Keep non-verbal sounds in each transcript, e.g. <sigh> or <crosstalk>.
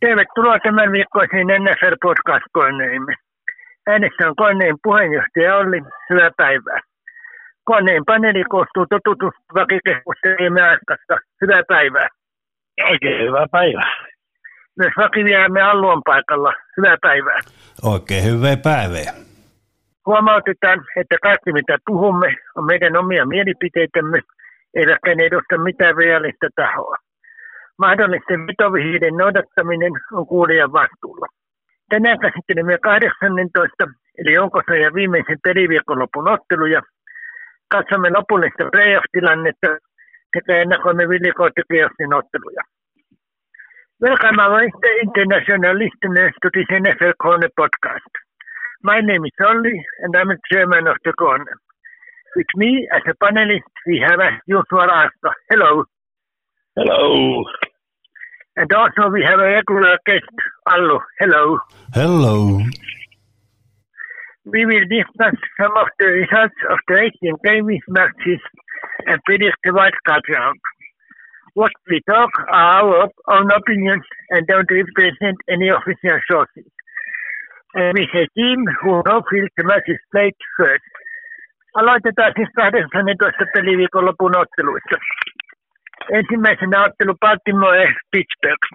Tervetuloa tämän viikkoisiin NFL podcast koneimme. Äänessä on koneen puheenjohtaja Olli. Hyvää päivää. Koneen paneeli koostuu totutusvakikeskustelijamme Askasta. Hyvää päivää. Oikein hyvää päivää. Myös vakivierämme Allu on paikalla. Hyvää päivää. Oikein hyvää päivää. Huomautetaan, että kaikki mitä puhumme on meidän omia mielipiteitämme, eivätkä ne edusta mitään realista tahoa. Mahdollisten vetovihiiden noudattaminen on kuulijan vastuulla. Tänään käsittelemme 18, eli onko se ja viimeisen peliviikonlopun otteluja. Katsomme lopullista playoff-tilannetta sekä ennakoimme villikootikiosin otteluja. Welcome our international listeners to this NFL Corner podcast. My name is Olli and I'm the chairman of the corner. With me as a panelist we have as usual Asta. Hello. Hello. And also we have a regular guest, Allo. Hello. Hello. We will discuss some of the results of the 18 game matches and finish the white card round. What we talk are our own opinions and don't represent any official sources. And we say team who know feels the match is played first. Aloitetaan siis 18 peliviikonlopun otteluista. Ensimmäisenä ottelu Baltimore Pittsburgh.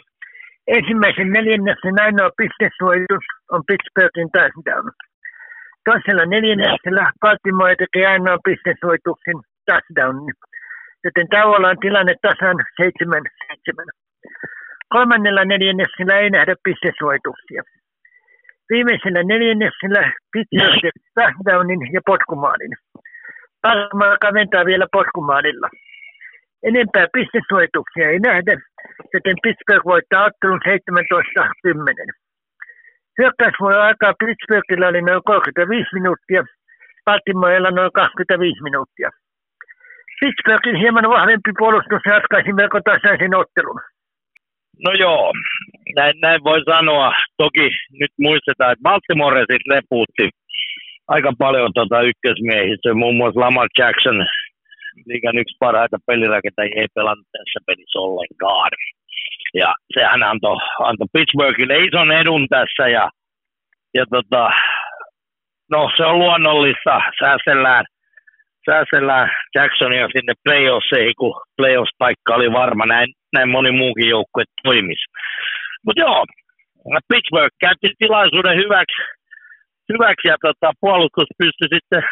Ensimmäisen neljänneksen ainoa pistesuojitus on Pittsburghin touchdown. Toisella neljänneksellä Baltimore teki ainoa pistesuojituksen touchdownin, joten tauolla on tilanne tasan 7-7. Kolmannella neljänneksellä ei nähdä pistesuojituksia. Viimeisellä neljänneksellä Pittsburgh touchdownin ja potkumaalin. Baltimore kaventaa vielä potkumaalilla. Enempää pistesuojituksia ei nähdä, joten Pittsburgh voittaa ottelun 17-10. Hyökkäysvuoron aikaa Pittsburghilla oli noin 35 minuuttia, Baltimoreella noin 25 minuuttia. Pittsburghin hieman vahvempi puolustus ratkaisi melko tasaisen ottelun. No joo, näin, näin voi sanoa. Toki nyt muistetaan, että Baltimore sitten lepuutti aika paljon tuota ykkösmiehistä. Muun muassa Lamar Jackson liikan yksi parhaita pelirakentajia ei pelannut tässä pelissä ollenkaan. Ja sehän antoi, antoi Pittsburghille ison edun tässä ja, ja tota, no se on luonnollista, säästellään, säästellään Jacksonia sinne playoffseihin, kun playoffs-paikka oli varma, näin, näin moni muukin joukkue toimisi. Mutta joo, Pittsburgh käytti tilaisuuden hyväksi, hyväksi ja tota, puolustus pystyi sitten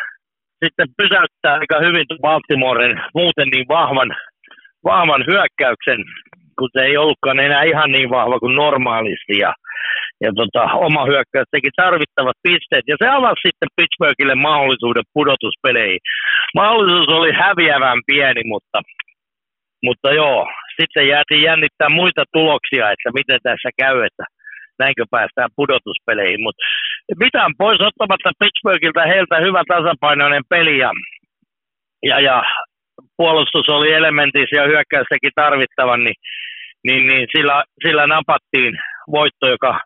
sitten pysäyttää aika hyvin Baltimoren muuten niin vahvan, vahvan hyökkäyksen, kun se ei ollutkaan enää ihan niin vahva kuin normaalisti. Ja, ja tota, oma hyökkäys teki tarvittavat pisteet. Ja se avasi sitten Pittsburghille mahdollisuuden pudotuspeleihin. Mahdollisuus oli häviävän pieni, mutta, mutta joo, sitten jäätiin jännittää muita tuloksia, että miten tässä käy, että näinkö päästään pudotuspeleihin. Mutta mitään pois ottamatta Pittsburghilta heiltä hyvä tasapainoinen peli ja, ja, ja puolustus oli elementissä ja hyökkäystäkin tarvittavan, niin, niin, niin sillä, sillä napattiin voitto, joka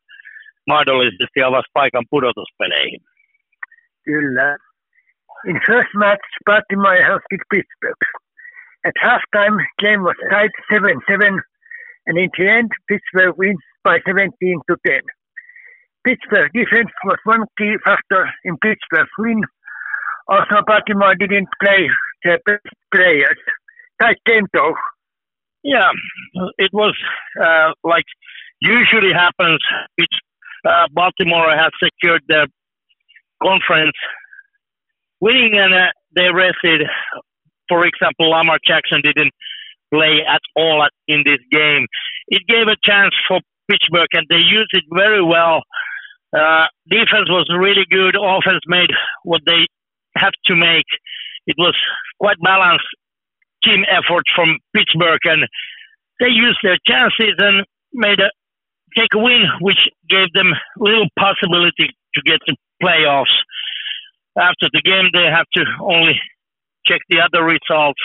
mahdollisesti avasi paikan pudotuspeleihin. Kyllä. In first match, Baltimore hosted Pittsburgh. At halftime, game was tied 7-7, and in the end, Pittsburgh wins by 17 to 10. Pittsburgh defense was one key factor in Pittsburgh's win. Also, Baltimore didn't play their best players. Tight game though. Yeah, it was uh, like usually happens. Uh, Baltimore has secured their conference winning, and uh, they rested. For example, Lamar Jackson didn't play at all in this game. It gave a chance for Pittsburgh, and they used it very well. Uh, defense was really good. Offense made what they have to make. It was quite balanced team effort from Pittsburgh, and they used their chances and made a take a win, which gave them little possibility to get to playoffs. After the game, they have to only check the other results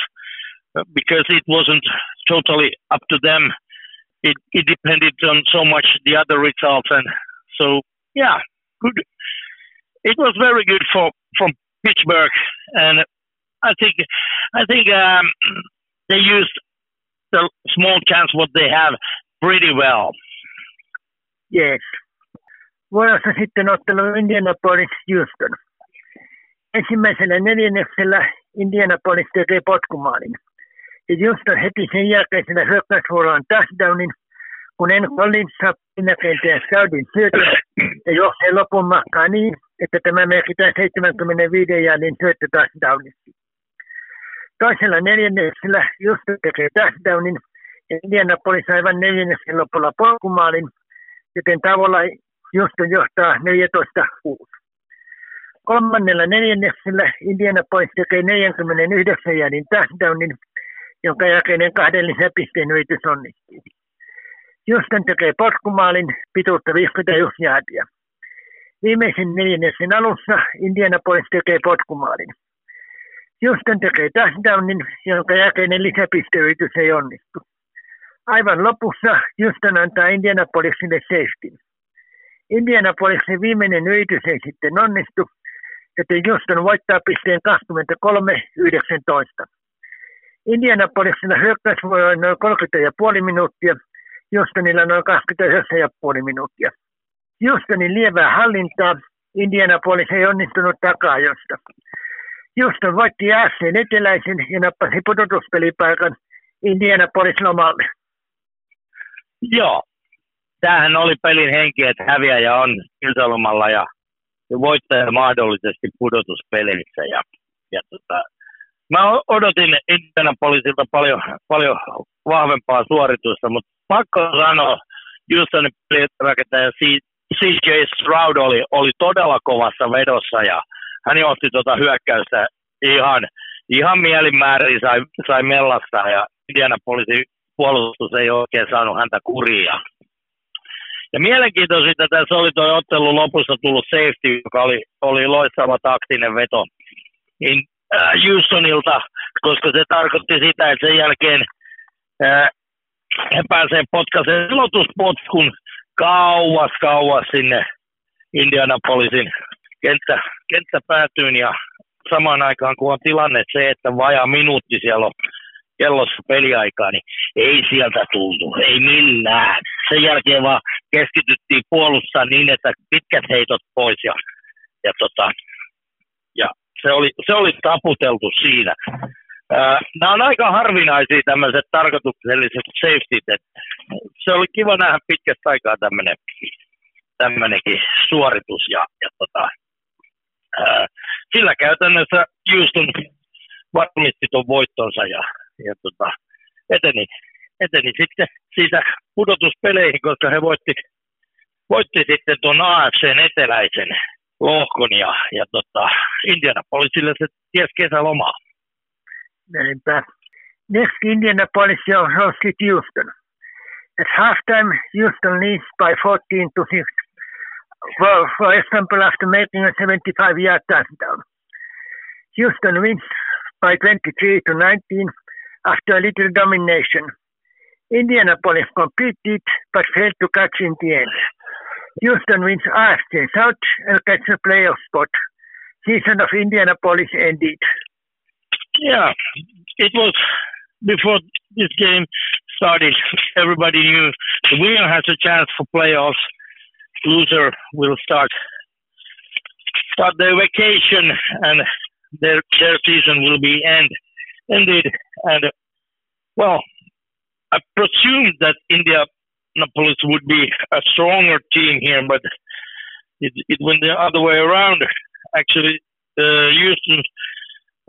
uh, because it wasn't totally up to them it, it depended on so much the other results, and so yeah, good. It was very good for from Pittsburgh, and I think I think um, they used the small chance what they have pretty well. Yes. Vuorossa <laughs> sitten ottelu Indianapolis Houston. Ensimmäisellä neljänneksellä Indianapolis tekee potkumaalin. Ja Houston heti sen jälkeisenä hyökkäysvuoroon touchdownin, kun En Collins saa pinnakenteen Scoudin syötön ja johtaa lopun matkaa niin, että tämä merkitään 75 jäänin syöttö touchdowniksi. Toisella neljänneksellä Houston tekee touchdownin ja Indianapolis aivan neljänneksen lopulla polkumaalin, joten tavalla Houston johtaa 14 6. Kolmannella neljänneksellä Indianapolis tekee 49 jäänin touchdownin, jonka jälkeinen kahden lisäpisteen yritys onnistuu. Houston tekee potkumaalin pituutta 51 jäätiä. Viimeisen neljänneksen alussa Indianapolis tekee potkumaalin. Houston tekee touchdownin, jonka jälkeinen lisäpisteyritys ei onnistu. Aivan lopussa Houston antaa Indianapolisille safetyn. Indianapolisin viimeinen yritys ei sitten onnistu, joten Houston voittaa pisteen 23-19. Indianapolisilla hyökkäys voi olla noin 30,5 minuuttia, Houstonilla noin 29,5 minuuttia. Houstonin lievää hallintaa, Indianapolis ei onnistunut takaajosta. Houston voitti Aasseen eteläisen ja nappasi pudotuspelipaikan Indianapolis lomalle. Joo, tämähän oli pelin henki, että häviäjä on kilsailumalla ja voittaja mahdollisesti pudotuspeleissä. Ja, ja tota, mä odotin Indianapolisilta paljon, paljon vahvempaa suoritusta, mutta pakko sanoa, Houstonin pelirakentaja CJ Stroud oli, oli todella kovassa vedossa ja hän johti tuota hyökkäystä ihan, ihan mielinmäärin, sai, sai mellasta ja Indianapolisin puolustus ei oikein saanut häntä kuria. Ja mielenkiintoisinta tässä oli tuo ottelun lopussa tullut safety, joka oli, oli loistava taktinen veto äh, Houstonilta, koska se tarkoitti sitä, että sen jälkeen äh, he pääsee potkaisen silotuspotkun kauas kauas sinne Indianapolisin kenttä, kenttäpäätyyn ja samaan aikaan kun on tilanne se, että vajaa minuutti siellä on kellossa peliaikaa, niin ei sieltä tultu, ei millään. Sen jälkeen vaan keskityttiin puolustaa niin, että pitkät heitot pois ja, ja, tota, ja se, oli, se oli taputeltu siinä. nämä on aika harvinaisia tämmöiset tarkoitukselliset safetyt. se oli kiva nähdä pitkästä aikaa tämmöinen tämmöinenkin suoritus ja, ja tota, ää, sillä käytännössä Houston varmisti tuon voittonsa ja, ja tota, eteni, eteni sitten siitä pudotuspeleihin, koska he voitti, voitti sitten tuon AFCn eteläisen lohkon ja, ja tota, Indianapolisille se ties kesälomaa. Näinpä. Next Indianapolis hosted Houston. At halftime, Houston leads by 14 to 6. For, for example, after making a 75 yard touchdown. Houston wins by 23 to 19 after a little domination. Indianapolis competed but failed to catch in the end. Houston wins AFC South and gets a playoff spot. Season of Indianapolis ended. Yeah, it was before this game started. Everybody knew the winner has a chance for playoffs. Loser will start start their vacation and their their season will be end ended. And well, I presume that Indianapolis would be a stronger team here, but it, it went the other way around. Actually, uh, Houston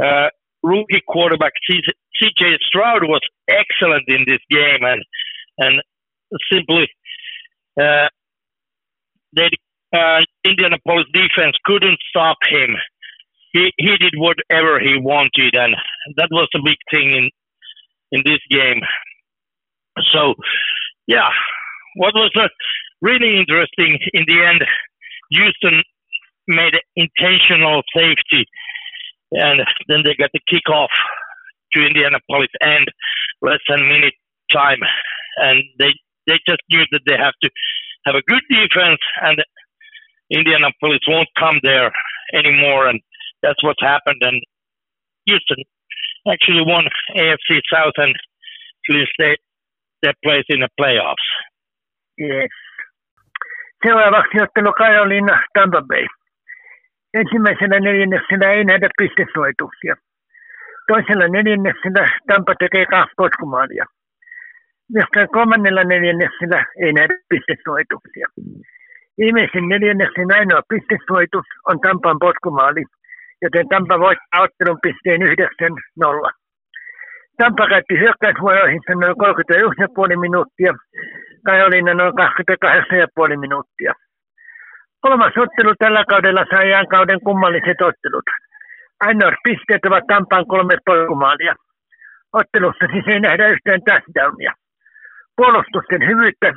uh, rookie quarterback C.J. Stroud was excellent in this game, and and simply uh, the uh, Indianapolis defense couldn't stop him he he did whatever he wanted, and that was a big thing in in this game. So, yeah, what was uh, really interesting in the end, Houston made intentional safety, and then they got the kickoff to Indianapolis and less than minute time, and they they just knew that they have to have a good defense, and Indianapolis won't come there anymore, and that's what's happened. And Houston actually won AFC South and clinched their, their place in the playoffs. Yes. Seuraavaksi ottelu Carolina Tampa Bay. Ensimmäisellä neljänneksellä ei nähdä pistesuojituksia. Toisella neljänneksellä Tampa tekee kaksi potkumaalia. Myöskään kolmannella neljänneksellä ei nähdä pistesuojituksia. Viimeisen neljänneksen ainoa pistesuojitus on Tampan potkumaali, joten Tampa voittaa ottelun pisteen 9-0. Tampa käytti hyökkäysvuoroihinsa noin 31,5 minuuttia, Karoliina noin 28,5 minuuttia. Kolmas ottelu tällä kaudella sai ajan kauden kummalliset ottelut. Ainoat pisteet ovat Tampaan kolme polkumaalia. Ottelussa siis ei nähdä yhtään touchdownia. Puolustusten hyvyyttä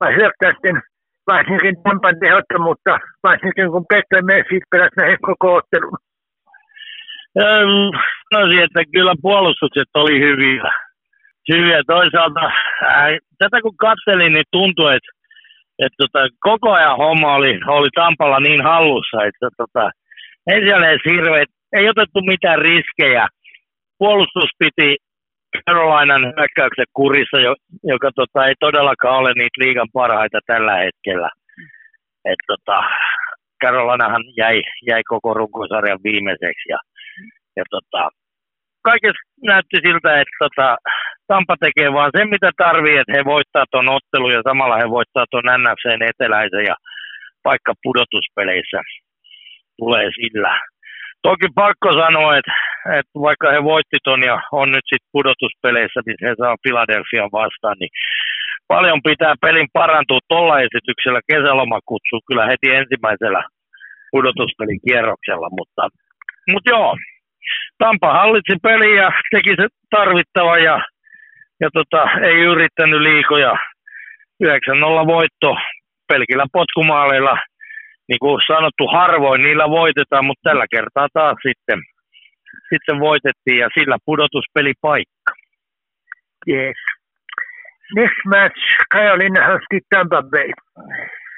vai hyökkäysten varsinkin Tampan tehottomuutta, varsinkin kun Mayfield peräsi lähes koko ottelun. Sanoisin, että kyllä puolustukset oli hyviä. Hyviä. Toisaalta ää, tätä kun katselin, niin tuntui, että, että tota, koko ajan homma oli, oli Tampalla niin hallussa, että tota, ei siellä edes hirveä, ei otettu mitään riskejä. Puolustus piti Carolinan hyökkäyksen kurissa, joka tota, ei todellakaan ole niitä liigan parhaita tällä hetkellä. Et, tota, Carolinahan jäi, jäi koko runkosarjan viimeiseksi ja tota, kaikessa näytti siltä, että tota, Tampa tekee vaan sen, mitä tarvii, että he voittaa tuon ottelun ja samalla he voittaa tuon NFCn eteläisen ja paikka pudotuspeleissä tulee sillä. Toki pakko sanoa, että, että vaikka he voitti ton ja on nyt sitten pudotuspeleissä, missä he saa Philadelphia vastaan, niin paljon pitää pelin parantua tuolla esityksellä kesäloma kyllä heti ensimmäisellä pudotuspelin kierroksella, mutta, mutta joo, Tampa hallitsi peliä teki se tarvittava ja, ja tota, ei yrittänyt liikoja. 9-0 voitto pelkillä potkumaaleilla. Niin kuin sanottu, harvoin niillä voitetaan, mutta tällä kertaa taas sitten, sitten voitettiin ja sillä pudotuspelipaikka. Yes. Next match, Carolina hosted Tampa Bay.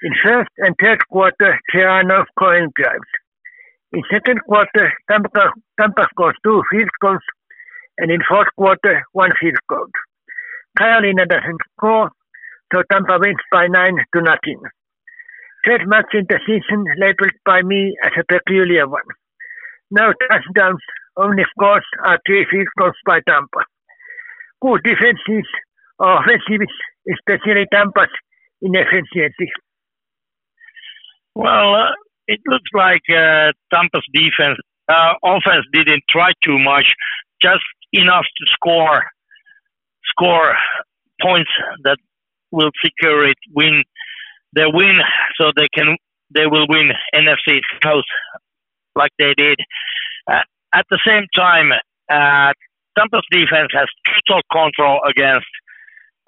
In first and third quarter, are no coin drives. In second quarter, Tampa, Tampa scores two field goals, and in fourth quarter, one field goal. Carolina doesn't score, so Tampa wins by nine to nothing. Third match in the season labeled by me as a peculiar one. No touchdowns, only scores are three field goals by Tampa. Good defenses or offensive, especially Tampa's inefficiency. Well, uh, it looks like uh, Tampa's defense, uh, offense didn't try too much, just enough to score score points that will secure it win their win, so they can they will win NFC South like they did. Uh, at the same time, uh, Tampa's defense has total control against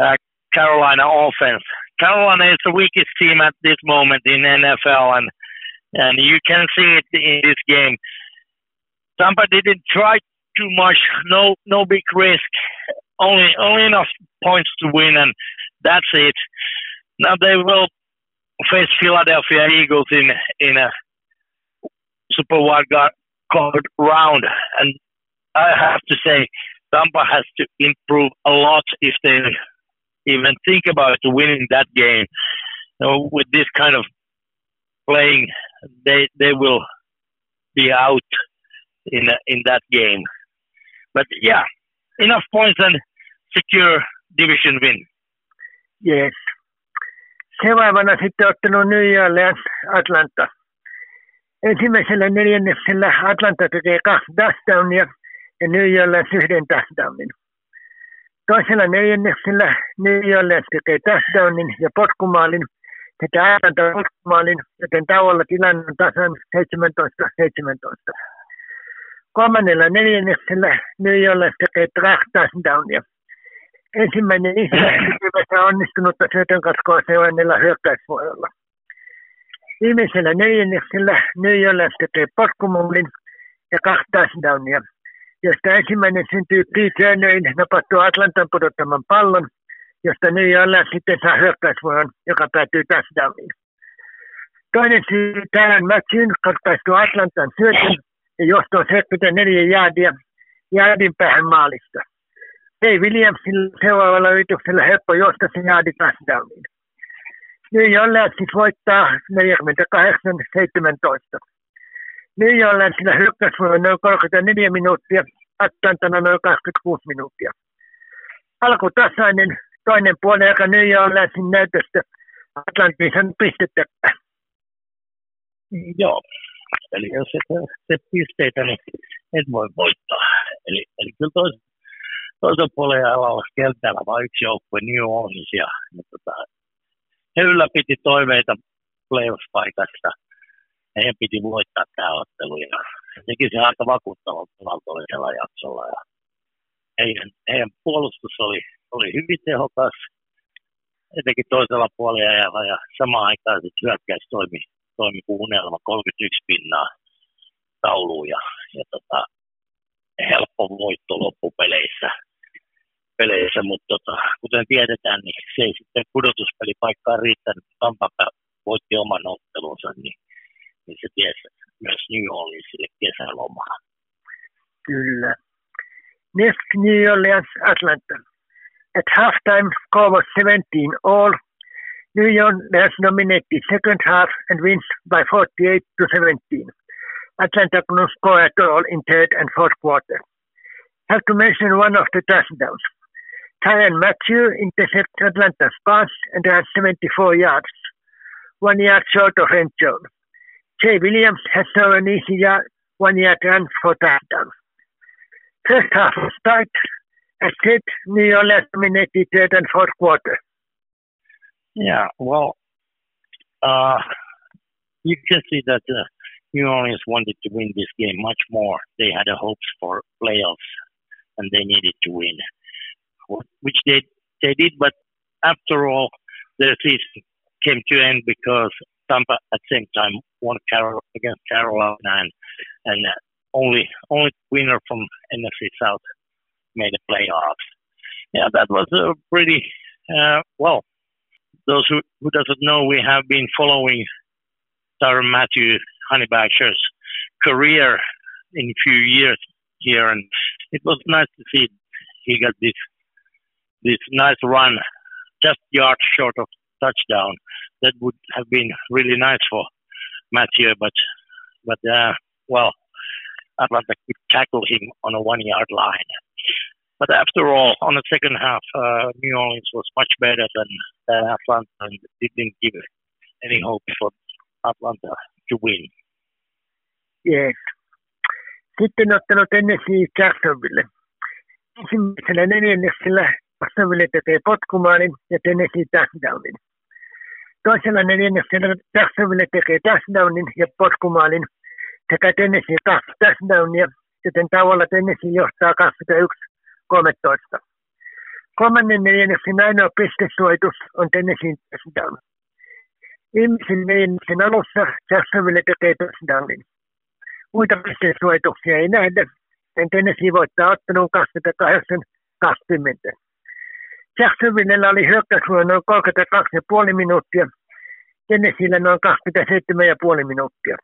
uh, Carolina offense. Carolina is the weakest team at this moment in NFL, and and you can see it in this game. Tampa didn't try too much, no no big risk, only only enough points to win, and that's it. Now they will face Philadelphia Eagles in in a Super Wild Card round, and I have to say Tampa has to improve a lot if they even think about winning that game. You know, with this kind of playing, they they will be out in in that game. But yeah, enough points and secure division win. Yes. Seuraavana sitten ottelu New Orleans Atlanta. Ensimmäisellä neljänneksellä Atlanta tekee kaksi touchdownia ja New Orleans yhden touchdownin. Toisella neljänneksellä New Orleans tekee touchdownin ja potkumaalin – sekä ääntä maalin, joten tauolla tilanne on tasan 17-17. Kolmannella neljänneksellä New York tekee track touchdownia. Ensimmäinen ihmeessä onnistunutta syötönkaskoa seuranneella hyökkäyspuolella. Viimeisellä neljänneksellä New York tekee potkumallin ja touchdownia, josta ensimmäinen syntyy Pete Turnerin napattua Atlantan pudottaman pallon – josta New York sitten saa hyökkäysvuoron, joka päätyy touchdowniin. Toinen syy tähän matchiin katkaistu Atlantan syötön ja johto 74 jäädiä jäädin päähän maalista. Ei Williamsilla seuraavalla yrityksellä helppo juosta se jaadi touchdowniin. New Orleans siis voittaa 48-17. New Orleansilla hyökkäysvuoro noin 34 minuuttia, Atlantana noin 26 minuuttia. Alkutasainen toinen puoli aika New Orleansin näytöstä Atlantin pistettä. Joo, eli jos et se pisteitä, niin et voi voittaa. Eli, eli kyllä toisen, toisen puolen alalla kentällä vain yksi joukkue New Orleans ja, ja tota, he ylläpiti toiveita playoff-paikasta. Heidän piti voittaa tämä ottelu ja teki se aika vakuuttavalla toisella jaksolla. Ja heidän, heidän puolustus oli, oli hyvin tehokas, etenkin toisella puolella ja samaan aikaan sitten hyökkäys toimi, toimi kuin unelma, 31 pinnaa tauluun ja, ja tota, helppo voitto loppupeleissä. Peleissä, mutta tota, kuten tiedetään, niin se ei sitten pudotuspelipaikkaan riittänyt. Tampa voitti oman ottelunsa, niin, niin se tiesi myös New Orleansille kesälomaa. Kyllä. Next New Orleans Atlanta. At halftime, score was 17 all. New Orleans dominated second half and wins by 48 to 17. Atlanta couldn't score at all in third and fourth quarter. Have to mention one of the touchdowns. Tyron Matthew intercepted Atlanta's pass and ran 74 yards, one yard short of end zone. Jay Williams has now an easy yard, one yard run for touchdown. First half tight. Said, New Orleans dominated third and fourth quarter. Yeah, well, uh, you can see that uh, New Orleans wanted to win this game much more. They had hopes for playoffs, and they needed to win, which they they did. But after all, their season came to end because Tampa at the same time won Carol against Carolina, and, and uh, only only winner from NFC South made the playoffs. Yeah, that was a pretty uh, well. Those who, who doesn't know, we have been following Tyron Matthew Honeybasher's career in a few years here, and it was nice to see he got this this nice run, just yards short of touchdown. That would have been really nice for Matthew, but but uh, well, Atlanta could tackle him on a one yard line. But after all, on the second half, uh, New Orleans was much better than, than Atlanta and didn't give any hope for Atlanta to win. Yes. Sitten ottanut Tennessee Jacksonville. Ensimmäisellä neljänneksellä Jacksonville tekee potkumaalin ja Tennessee touchdownin. Toisella neljänneksellä Jacksonville tekee touchdownin ja potkumaalin sekä Tennessee kaksi touchdownia, joten tauolla Tennessee johtaa 21-13. Kolmannen neljänneksen ainoa pistesuoitus on Tennesseein touchdown. Viimeisen neljänneksen alussa Jacksonville tekee touchdownin. Muita pistesuojituksia ei nähdä, joten Tennessee voittaa ottelun 28-20. Jacksonvillella oli hyökkäysvuoro noin 32,5 minuuttia, Tennesseellä noin 27,5 minuuttia.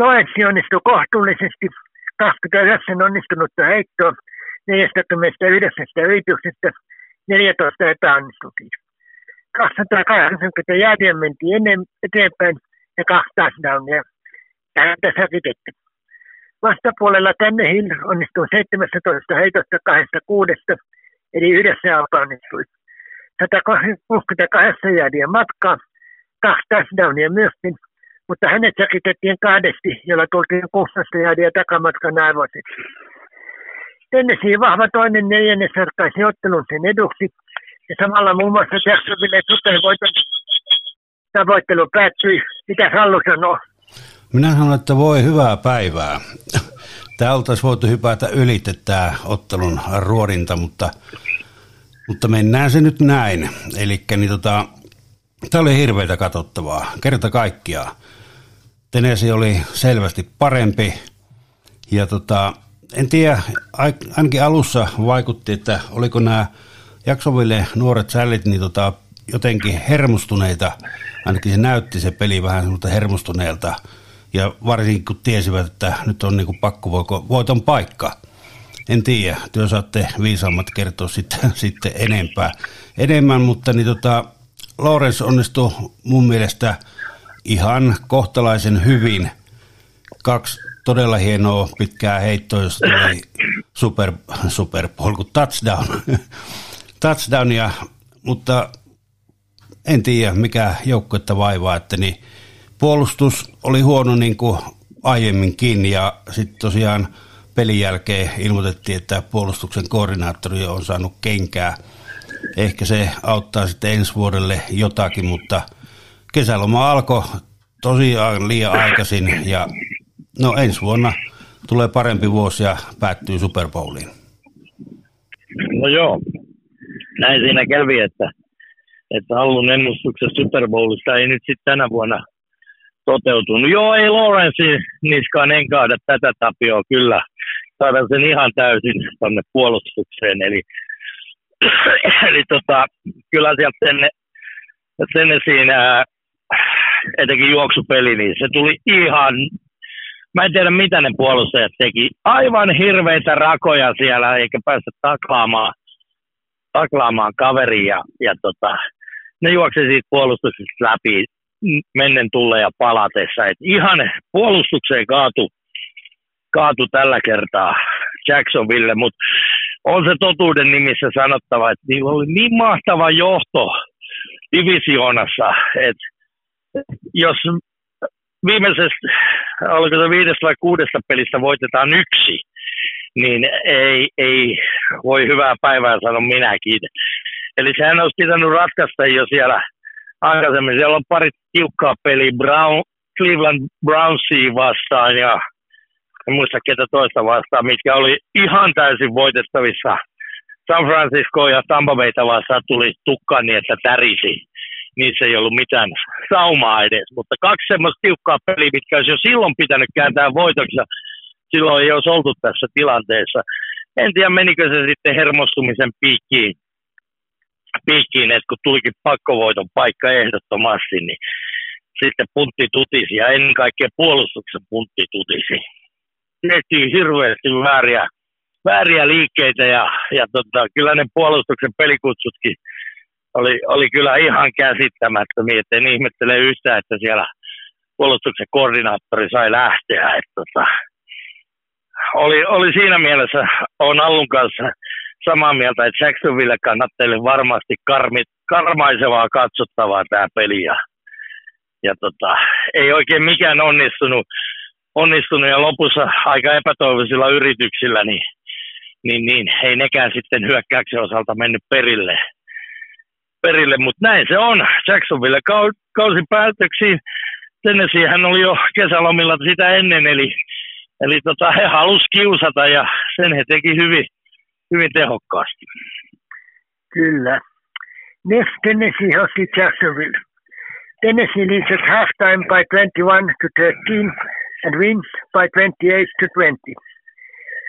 Loensi onnistui kohtuullisesti 29 onnistunutta heittoa 49 yrityksestä, 14 epäonnistui. 280 jäätiä mentiin ennen, eteenpäin ja kaksi touchdownia. Tähän tässä kitetty. Vastapuolella tänne Hill onnistui 17 heitosta kahdesta kuudesta, eli yhdessä epäonnistui. 168 jäädiä matkaa, kaksi touchdownia myöskin, mutta hänet säkitettiin kahdesti, jolla tultiin 16 jäädiä takamatkan aivoiseksi. Tennessee vahva toinen neljännes ratkaisi ottelun sen eduksi, ja samalla muun muassa Jacksonville supervoiton tavoittelu päättyi. Mitä Sallu sanoo? Minä sanon, että voi hyvää päivää. Tämä oltaisiin voitu hypätä ylite tämä ottelun ruorinta, mutta, mutta mennään se nyt näin. Eli niin tota, tämä oli hirveitä katsottavaa, kerta kaikkiaan. Tenesi oli selvästi parempi ja tota, en tiedä, ainakin alussa vaikutti, että oliko nämä Jaksoville nuoret sällit niin tota, jotenkin hermostuneita, ainakin se näytti se peli vähän semmoista hermostuneelta, ja varsinkin kun tiesivät, että nyt on niin pakko voiton paikka. En tiedä, työ saatte viisaammat kertoa sitten, <laughs> sitten enempää, enemmän, mutta niin tota, Lawrence onnistui mun mielestä ihan kohtalaisen hyvin. Kaksi todella hienoa pitkää heittoa, josta tuli super, super polku touchdown. <laughs> touchdownia, mutta en tiedä mikä joukkuetta vaivaa, että niin puolustus oli huono niin kuin aiemminkin ja sitten tosiaan pelin jälkeen ilmoitettiin, että puolustuksen koordinaattori on saanut kenkää. Ehkä se auttaa sitten ensi vuodelle jotakin, mutta kesäloma alkoi tosiaan liian aikaisin ja no ensi vuonna tulee parempi vuosi ja päättyy Super Bowliin. No joo, näin siinä kävi, että, että Hallun ennustuksessa Super Bowlista ei nyt sitten tänä vuonna toteutunut. Joo, ei Lawrence niskaan en kaada tätä tapioa kyllä. Saadaan sen ihan täysin tuonne puolustukseen. Eli, <clears throat> eli tota, kyllä sieltä sen, sen siinä, etenkin juoksupeli, niin se tuli ihan, mä en tiedä mitä ne puolustajat teki, aivan hirveitä rakoja siellä, eikä päästä taklaamaan, taklaamaan kaveria. Ja, ja tota, ne juoksi siitä puolustuksesta läpi mennen tulle ja palatessa. Et ihan puolustukseen kaatu, kaatu tällä kertaa Jacksonville, mutta on se totuuden nimissä sanottava, että niillä oli niin mahtava johto divisioonassa, että jos viimeisestä, oliko se viidestä vai kuudesta pelistä voitetaan yksi, niin ei, ei voi hyvää päivää sanoa minäkin. Eli sehän olisi pitänyt ratkaista jo siellä aikaisemmin. Siellä on pari tiukkaa peliä Brown, Cleveland Brownsia vastaan ja en muista ketä toista vastaan, mitkä oli ihan täysin voitettavissa. San Francisco ja Tampa Bayta vastaan tuli tukkaan niin, että tärisi. Niissä ei ollut mitään saumaa edes, mutta kaksi semmoista tiukkaa peliä, mitkä olisi jo silloin pitänyt kääntää voitoksi. Silloin ei olisi oltu tässä tilanteessa. En tiedä, menikö se sitten hermostumisen piikkiin piikkiin, että kun tulikin pakkovoiton paikka ehdottomasti, niin sitten puntti tutisi ja ennen kaikkea puolustuksen puntti tutisi. Tehtiin hirveästi vääriä, vääriä liikkeitä ja, ja tota, kyllä ne puolustuksen pelikutsutkin oli, oli kyllä ihan käsittämättömiä, että en ihmettele yhtään, että siellä puolustuksen koordinaattori sai lähteä. Että tota, oli, oli siinä mielessä, on Allun kanssa samaa mieltä, että Jacksonville kannattelee varmasti karmi, karmaisevaa katsottavaa tämä peli. Ja, ja tota, ei oikein mikään onnistunut, onnistunut ja lopussa aika epätoivoisilla yrityksillä, niin, niin, niin ei nekään sitten hyökkäyksen osalta mennyt perille. Perille. Mutta näin se on. Jacksonville kausi päätöksiin. Tennessee hän oli jo kesälomilla sitä ennen, eli, eli tota, he halusivat kiusata ja sen he teki hyvin hyvin tehokkaasti. Kyllä. Next Tennessee hosti Jacksonville. Tennessee leads at halftime by 21 to 13 and wins by 28 to 20.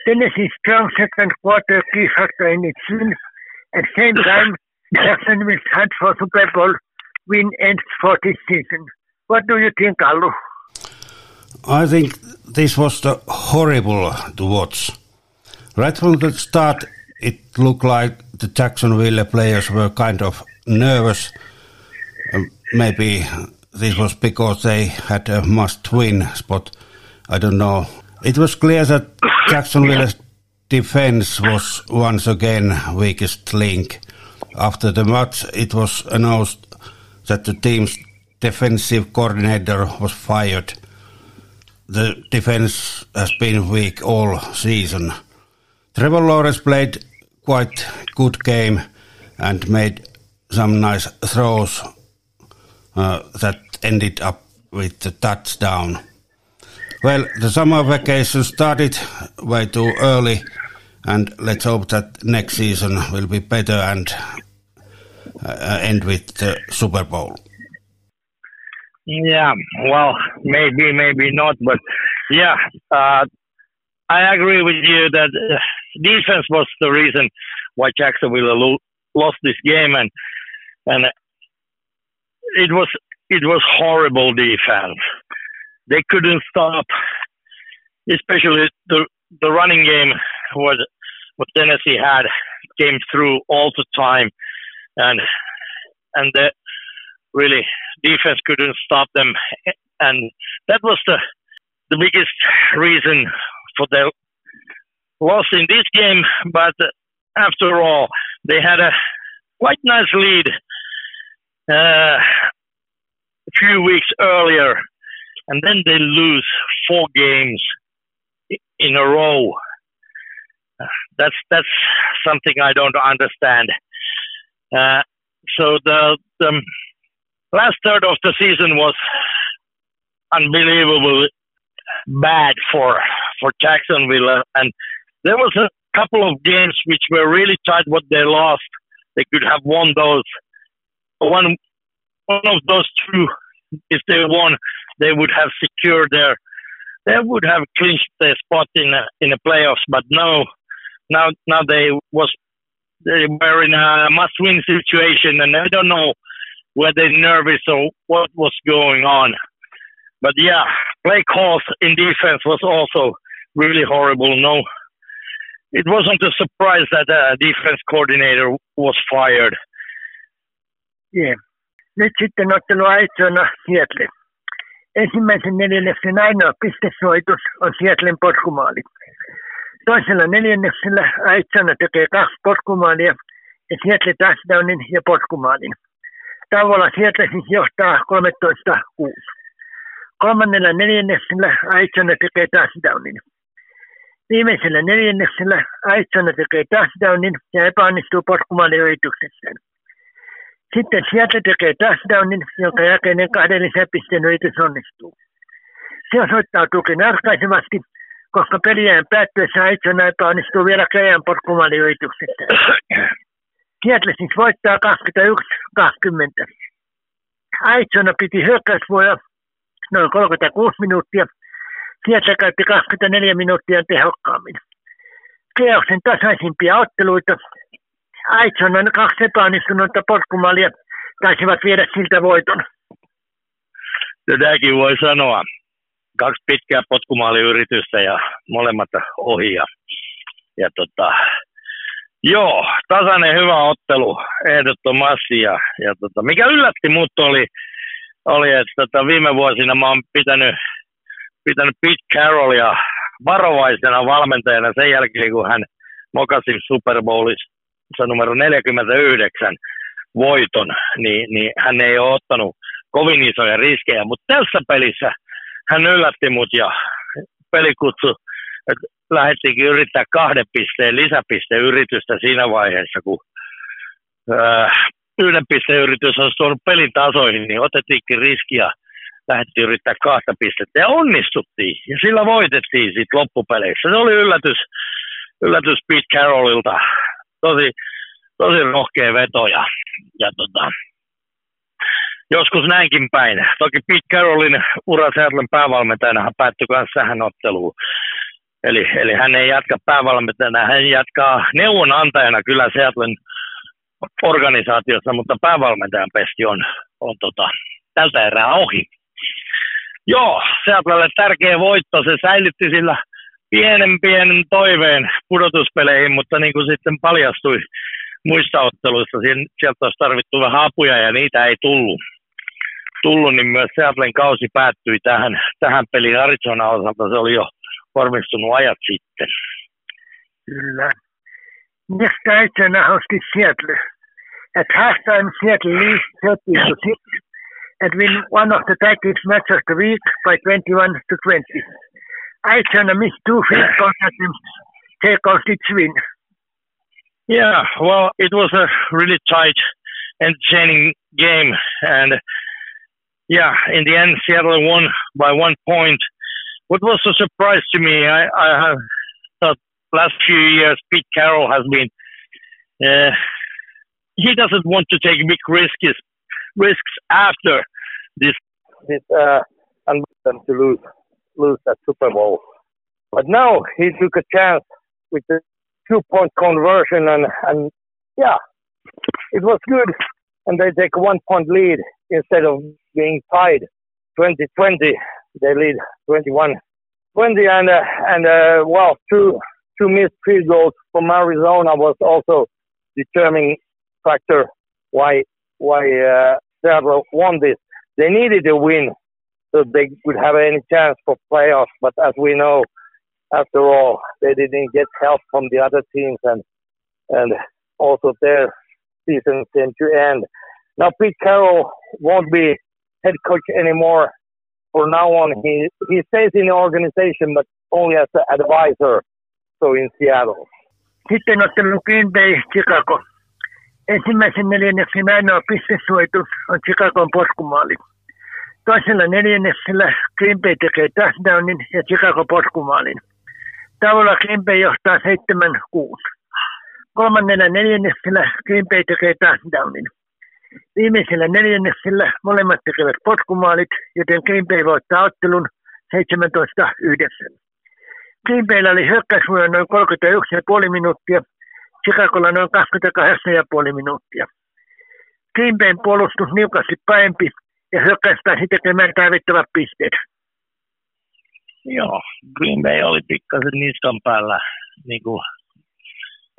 Tennessee's strong second quarter key factor in its win. At the same <laughs> time, Jacksonville's hunt for Super Bowl win ends for this season. What do you think, Allu? I think this was the horrible to watch. Right from the start, it looked like the Jacksonville players were kind of nervous. Um, maybe this was because they had a must-win spot. I don't know. It was clear that Jacksonville's defense was once again weakest link. After the match, it was announced that the team's defensive coordinator was fired. The defense has been weak all season. Trevor Lawrence played quite good game and made some nice throws uh, that ended up with the touchdown. Well, the summer vacation started way too early, and let's hope that next season will be better and uh, end with the Super Bowl. Yeah, well, maybe, maybe not, but yeah, uh, I agree with you that uh, defense was the reason why Jacksonville lost this game, and and it was it was horrible defense. They couldn't stop, especially the the running game was what Tennessee had came through all the time, and and the really defense couldn't stop them, and that was the the biggest reason for the loss in this game. But after all, they had a quite nice lead uh, a few weeks earlier, and then they lose four games in a row. That's that's something I don't understand. Uh, so the the last third of the season was unbelievable bad for for Jacksonville, and there was a couple of games which were really tight. What they lost, they could have won those. One one of those two, if they won, they would have secured their, they would have clinched their spot in a, in the playoffs. But no, now now they was they were in a must-win situation, and I don't know were they nervous or what was going on. But yeah, play calls in defense was also really horrible. No, it wasn't a surprise that a defense coordinator was fired. Yeah. Nyt sitten ottelu Arizona Seattle. Ensimmäisen neljänneksen ainoa pistesuoitus on Seattlein potkumaali. Toisella neljänneksellä Arizona tekee kaksi potkumaalia ja Seattle touchdownin ja potkumaalin. Tauolla Seattle siis johtaa 13-6. Kolmannella neljänneksellä Arizona tekee touchdownin. Viimeisellä neljänneksellä Arizona tekee touchdownin ja epäonnistuu potkumaaliyrityksessään. Sitten sieltä tekee touchdownin, jonka jälkeinen kahden lisäpisteen yritys onnistuu. Se osoittautuukin ratkaisevasti, koska peliään päättyessä Arizona epäonnistuu vielä Krean potkumaaliyrityksessä. Seattle siis voittaa 21-20. Arizona piti hyökkäysvuoja noin 36 minuuttia. Seattle käytti 24 minuuttia tehokkaammin. Keoksen tasaisimpia otteluita. Aitsonan kaksi epäonnistunutta potkumalia taisivat viedä siltä voiton. Tätäkin voi sanoa. Kaksi pitkää potkumaaliyritystä ja molemmat ohi. Ja, ja tota, joo, tasainen hyvä ottelu ehdottomasti. Ja, ja tota, mikä yllätti mut oli, oli että tota, viime vuosina mä oon pitänyt, pitänyt Pete Carrollia varovaisena valmentajana sen jälkeen, kun hän mokasi Super Bowlissa numero 49 voiton, niin, niin hän ei ole ottanut kovin isoja riskejä, mutta tässä pelissä hän yllätti mut ja pelikutsu, että lähdettiinkin yrittää kahden pisteen lisäpisteen yritystä siinä vaiheessa, kun ää, yhden pisteen yritys on tuonut pelin tasoihin, niin otettiinkin riskiä lähdettiin yrittää kahta pistettä ja onnistuttiin. Ja sillä voitettiin sitten loppupeleissä. Se oli yllätys, yllätys Pete Carrollilta. Tosi, tosi rohkea veto ja, ja tota, joskus näinkin päin. Toki Pete Carrollin ura Seattlein päävalmentajana päättyi myös tähän otteluun. Eli, eli hän ei jatka päävalmentajana, hän jatkaa neuvonantajana kyllä Seattlein organisaatiossa, mutta päävalmentajan pesti on, on tota, tältä erää ohi. Joo, Seattleille tärkeä voitto. Se säilytti sillä pienen pienen toiveen pudotuspeleihin, mutta niin kuin sitten paljastui muista otteluista, sieltä olisi tarvittu vähän apuja ja niitä ei tullut. Tullut, niin myös Seattlein kausi päättyi tähän, tähän peliin Arizona osalta. Se oli jo varmistunut ajat sitten. Kyllä. Next Arizona hosti Seattle. At halftime, Seattle leads 30 to 6 and win one of the tightest match of the week by 21 to 20. Arizona missed two field goal attempts, take off its win. Yeah, well, it was a really tight, entertaining game, and yeah, in the end, Seattle won by one point. What was a surprise to me, I, I have thought last few years Pete Carroll has been. Uh, he doesn't want to take big risks risks after this this uh, and them to lose lose that Super Bowl. But now he took a chance with the two point conversion and and yeah, it was good. And they take one point lead instead of being tied 20-20. They lead 21 20 and uh, and uh, well two two missed field goals from Arizona was also determining factor why why uh, Seattle won this. They needed a win so they would have any chance for playoffs. But as we know, after all, they didn't get help from the other teams, and and also their season came to end. Now Pete Carroll won't be head coach anymore. For now on, he he stays in the organization, but only as an advisor. So in Seattle. Sitten ottelu Green Bay Chicago. Ensimmäisen neljänneksen ainoa pistesuojitus on Chicagon potkumaali. Toisella neljänneksellä Green Bay tekee touchdownin ja Chicago potkumaalin. Tavalla Green Bay johtaa 7-6. Kolmannella neljänneksellä Green Bay tekee touchdownin. Viimeisellä neljänneksellä molemmat tekevät potkumaalit, joten Green Bay voittaa ottelun 17-9. Green Bayllä oli hyökkäysvuonna noin 31,5 minuuttia, Chicagolla noin 28,5 minuuttia. Green Bayn puolustus niukasti parempi ja hyökkäys pääsi tekemään tarvittavat pisteet. Joo, Green Bay oli pikkasen niskan päällä, niin kuin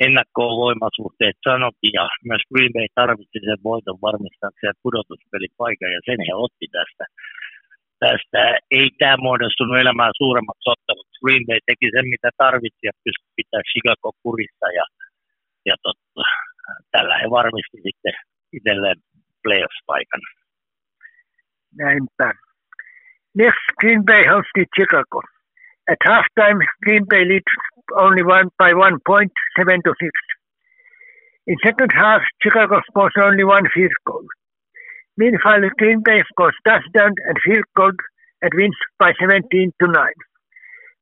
ennakkoon voimasuhteet sanokin, ja myös Green Bay tarvitsi sen voiton varmistaakseen pudotuspelipaikan, ja sen he otti tästä. Tästä ei tämä muodostunut elämään suuremmaksi otteluksi. Green Bay teki sen, mitä tarvitsi, ja pystyi pitämään Chicago kurissa, ja, ja totta, tällä he varmisti sitten itselleen playoffs-paikan. Näinpä. Next, Green Bay hosted Chicago. At halftime, Green Bay leads only one by one point, seven to six. In second half, Chicago scores only one field goal. Meanwhile, Green Bay scores touchdown and field goal and wins by 17 to 9.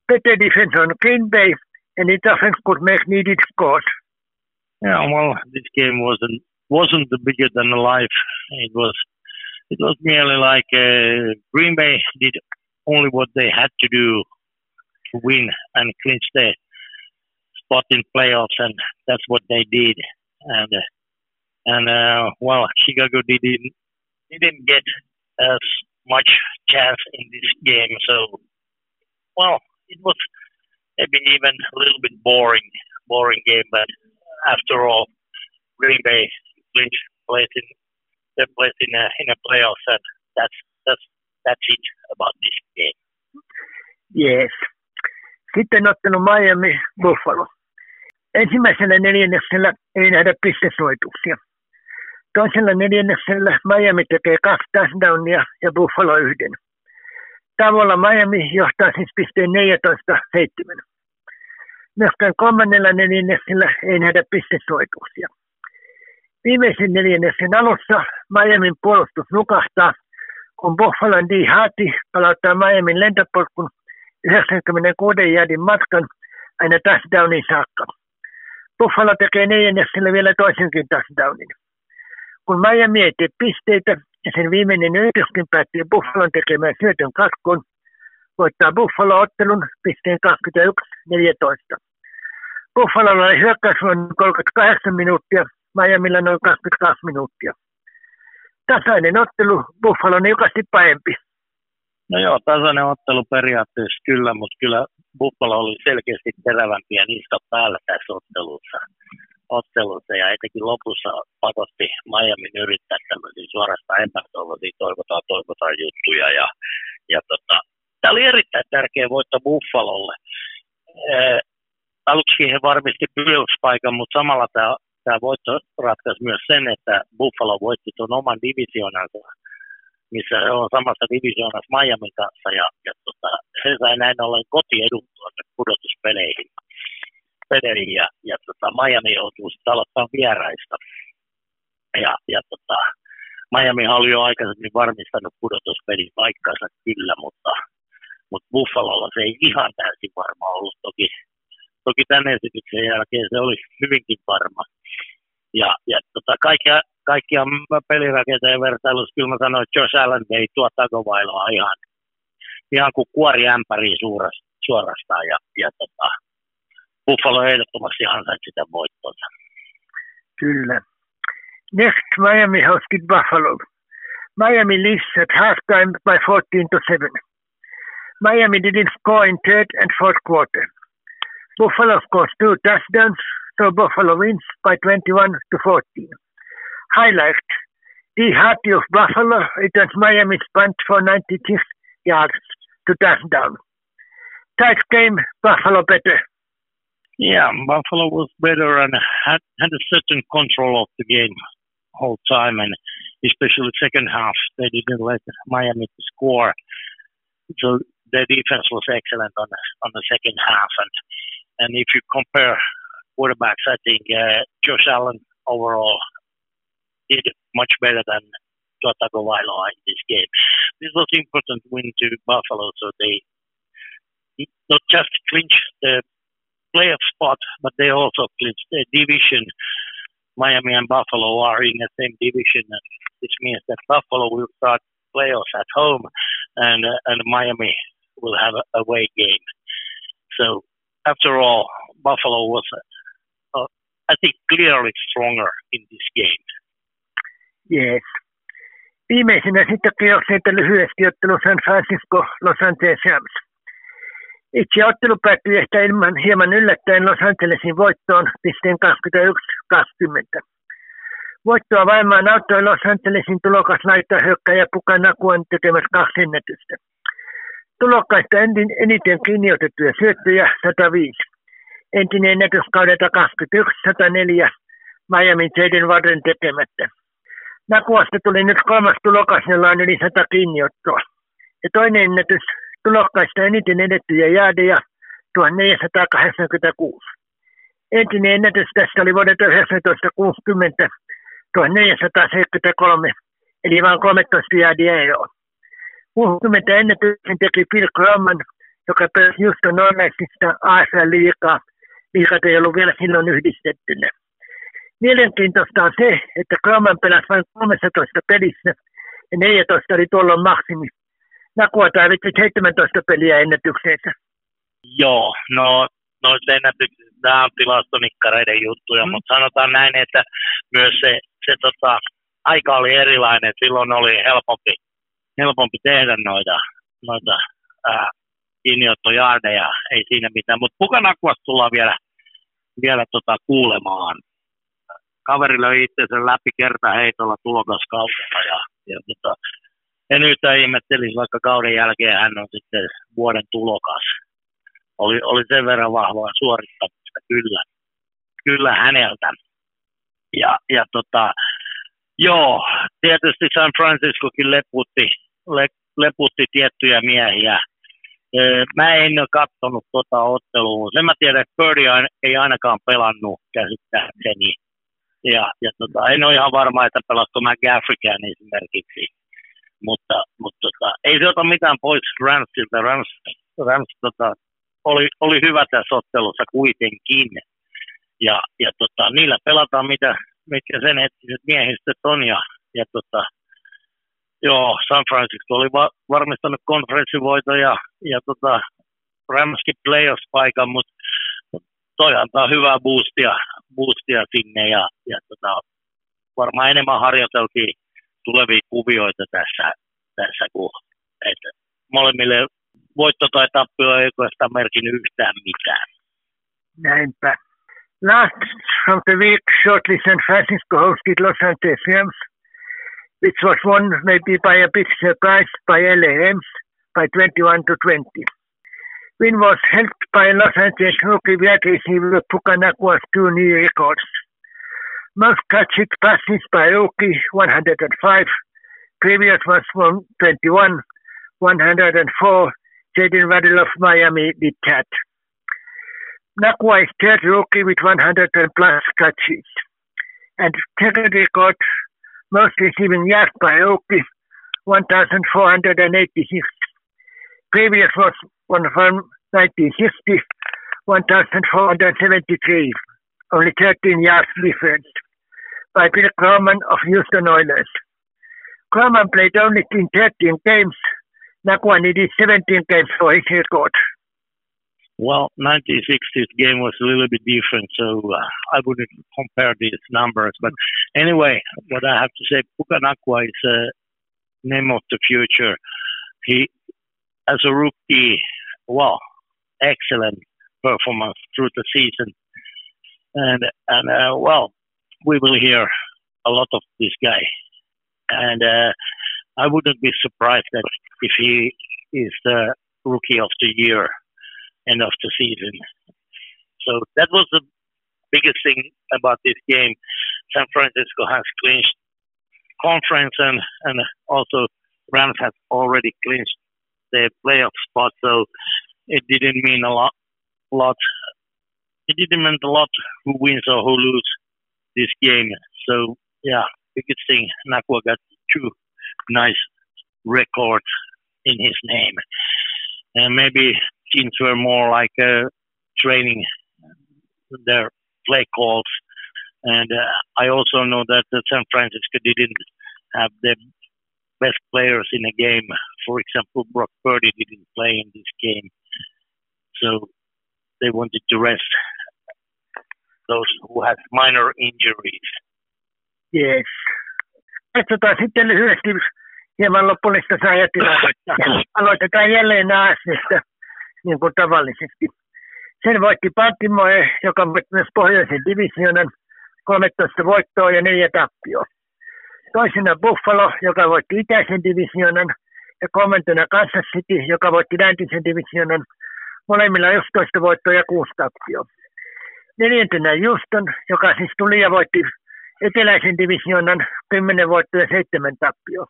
Better defense on Green Bay, and its offense could make needed scores. Yeah, well, this game wasn't wasn't the bigger than life. It was it was merely like uh, Green Bay did only what they had to do to win and clinch the spot in playoffs, and that's what they did. And and uh, well, Chicago didn't didn't get as much chance in this game, so well, it was maybe even a little bit boring, boring game. But after all, Green Bay clinched place in their place in a in a playoffs, and that's that's that's it about this game. Yes. Sitten ottelu Miami Buffalo. Ensimmäisellä neljänneksellä ei nähdä pistesuojituksia. Toisella neljänneksellä Miami tekee kaksi touchdownia ja Buffalo yhden. Tavalla Miami johtaa siis pisteen 14-7. Myöskään kolmannella neljänneksellä ei nähdä pistesuojituksia. Viimeisen neljänneksen alussa Miamin puolustus nukahtaa, kun Buffalon D. Harti palauttaa Miamin lentopolkun 96 jäädin matkan aina touchdownin saakka. Buffalo tekee neljänneksellä vielä toisenkin touchdownin. Kun Miami ei tee pisteitä ja sen viimeinen yrityskin päätti Buffalon tekemään syötön katkon, voittaa Buffalo ottelun pisteen 21-14. Buffalolla oli hyökkäys 38 minuuttia, Miamilla noin 22 minuuttia. Tasainen ottelu, Buffalo on niukasti parempi. No joo, tasainen ottelu periaatteessa kyllä, mutta kyllä Buffalo oli selkeästi terävämpiä niistä päällä tässä ottelussa. ottelussa ja etenkin lopussa pakotti Miamin yrittää tämmöisiä suorastaan epätoivoisia toivotaan, toivotaan juttuja. Ja, ja tota, tämä oli erittäin tärkeä voitto Buffalolle. Ee, aluksi he varmisti paikan, mutta samalla tämä, tämä voitto ratkaisi myös sen, että Buffalo voitti tuon oman divisionansa missä he on samassa divisioonassa Miamin kanssa, ja, ja tota, he sai näin ollen kotiedut tuonne pudotuspeleihin. Peleihin, ja, ja tota, Miami joutuu sitten aloittamaan vieraista. Ja, ja tota, Miami oli jo aikaisemmin varmistanut pudotuspelin paikkansa kyllä, mutta, mutta Buffalolla se ei ihan täysin varma ollut. Toki, toki tämän esityksen jälkeen se oli hyvinkin varma. Ja, ja tota, kaikkia, kaikkia pelirakenteen vertailussa kyllä mä sanoin, että Josh Allen vei tuo takovailoa ihan, ihan kuin kuori ämpäriin suorastaan. Ja, ja tota, Buffalo ehdottomasti ansaitsi sitä voittonsa. Kyllä. Next, Miami hosted Buffalo. Miami leads at halftime by 14 to 7. Miami didn't score in third and fourth quarter. Buffalo scores two touchdowns, so Buffalo wins by 21 to 14. Highlight The Hearty of Buffalo, was Miami's punt for 96 yards to touchdown. Tight game, Buffalo better. Yeah, Buffalo was better and had, had a certain control of the game whole time, and especially second half, they didn't let Miami score. So their defense was excellent on the, on the second half, and and if you compare quarterbacks, I think uh, Josh Allen overall did much better than Tua Tagovailoa in this game. This was important win to Buffalo, so they not just clinch the playoff spot, but they also clinched the division. Miami and Buffalo are in the same division, which means that Buffalo will start playoffs at home, and uh, and Miami will have a away game. So after all, Buffalo was, I think, clearly stronger in this game. Yes. Viimeisenä sitten kierrokselta lyhyesti ottelu San Francisco Los Angeles Rams. Itse ottelu päättyi ehkä ilman hieman yllättäen Los Angelesin voittoon pisteen 21-20. Voittoa vaimaan auttoi Los Angelesin tulokas laittaa hyökkäjä Pukanakuan tekemät kaksi ennätystä. Tulokkaista eniten kiinni otettuja syöttöjä 105. Entinen ennätys kaudelta 21-104 Miami Jaden Warren tekemättä. Nakuasta tuli nyt kolmas tulokas, jolla on yli 100 kiinniottoa. Ja toinen ennätys tulokkaista eniten edettyjä jäädejä 1486. Entinen ennätys tässä oli vuodelta 1960 1473, eli vain 13 jäädiä eroa. 60 ennätyksen teki Bill Croman, joka pääsi just Norleksista AFL-liikaa. Liikat ei ollut vielä silloin yhdistettynä. Mielenkiintoista on se, että Croman pelasi vain 13 pelissä ja 14 oli tuolloin maksimi. Nakua tarvitsi 17 peliä ennätykseensä. Joo, no noista ennätyksistä nämä on tilastonikkareiden juttuja, mm. mutta sanotaan näin, että myös se, se tota, aika oli erilainen. Silloin oli helpompi helpompi tehdä noita, noita ää, kiinniottojaardeja, ei siinä mitään. Mutta Pukanakuasta tullaan vielä, vielä tota kuulemaan. Kaveri löi itsensä läpi kerta heitolla tulokaskaudella ja, ja tota, en yhtään ihmettelisi, vaikka kauden jälkeen hän on sitten vuoden tulokas. Oli, oli sen verran vahvaa suorittamista kyllä, kyllä häneltä. Ja, ja tota, Joo, tietysti San Franciscokin leputti, le, leputti tiettyjä miehiä. Mä en ole katsonut tuota ottelua. Sen mä tiedän, että Birdie ei ainakaan pelannut käsittääkseni. Ja, ja tota, en ole ihan varma, että pelasko McGaffrikään esimerkiksi. Mutta, mutta tota, ei se ota mitään pois Ramsilta. Rams, Rams tota, oli, oli hyvä tässä ottelussa kuitenkin. Ja, ja tota, niillä pelataan mitä mitkä sen hetkiset miehistöt on. Ja, ja tota, joo, San Francisco oli va- varmistanut konferenssivoito ja, ja tota, Ramskin playoffs-paikan, mutta toi antaa hyvää boostia, boostia sinne ja, ja tota, varmaan enemmän harjoiteltiin tulevia kuvioita tässä, tässä kun että molemmille voitto tai tappio ei oikeastaan merkinnyt yhtään mitään. Näinpä. Last from the week, shortly San Francisco hosted Los Angeles Rams, which was won maybe by a big surprise by LA Rams by 21 to 20. Win was helped by Los Angeles rookie wide receiver Pukanakua's two new records. Most catch passes by rookie 105, previous was 121, 104. Jaden Waddle of Miami did that. Nakua is third rookie with 100 and plus catches. And second record, most receiving yards by rookie, 1,486. Previous was one from 1960, 1,473. Only 13 yards difference by Bill Croman of Houston Oilers. Croman played only in 13 games. Nakua needed 17 games for his record. Well, 1960s game was a little bit different, so uh, I wouldn't compare these numbers. But anyway, what I have to say, Pukanakwa is a name of the future. He, as a rookie, well, excellent performance through the season, and and uh, well, we will hear a lot of this guy and uh, I wouldn't be surprised that if he is the rookie of the year end of the season. So that was the biggest thing about this game. San Francisco has clinched conference and, and also Rams has already clinched their playoff spot. So it didn't mean a lot. lot. It didn't mean a lot who wins or who loses this game. So yeah, biggest thing Nakwa got two nice records in his name, and maybe teams were more like uh, training their play calls. And uh, I also know that uh, San Francisco didn't have the best players in a game. For example, Brock Purdy didn't play in this game, so they wanted to rest those who had minor injuries. Yes. Katsotaan sitten lyhyesti hieman lopullista sarjatilannetta. <laughs> Aloitetaan jälleen Aasista, niin kuin tavallisesti. Sen voitti Baltimore, joka voitti myös pohjoisen divisionan, 13 voittoa ja neljä tappioa. Toisena Buffalo, joka voitti itäisen divisionan, ja kolmantena Kansas City, joka voitti läntisen divisionan, molemmilla 11 voittoa ja kuusi tappioa. Neljäntenä Houston, joka siis tuli ja voitti eteläisen divisionan 10 voittoa ja 7 tappioa.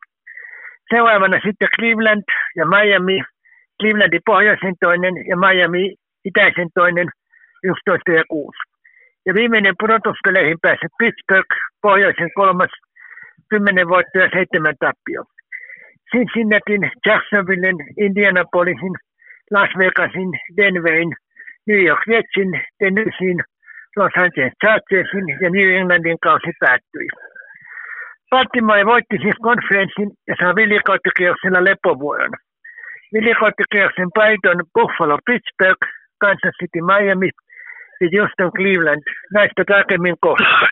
Seuraavana sitten Cleveland ja Miami. Clevelandin pohjoisen toinen ja Miami itäisen toinen 11 ja 6. Ja viimeinen pudotuspeleihin päässyt Pittsburgh, pohjoisen kolmas, 10 voittoa ja 7 tappio. Cincinnatin, Jacksonvillen, Indianapolisin, Las Vegasin, Denverin, New York Jetsin, Tennesseein, Los Angeles Chargersin ja New Englandin kausi päättyi. Baltimore voitti siis konferenssin ja saa viljakauppakierroksella lepovuoron. Viljakauppakierroksen paiton Buffalo Pittsburgh, Kansas City Miami ja Houston Cleveland. Näistä tarkemmin kohta.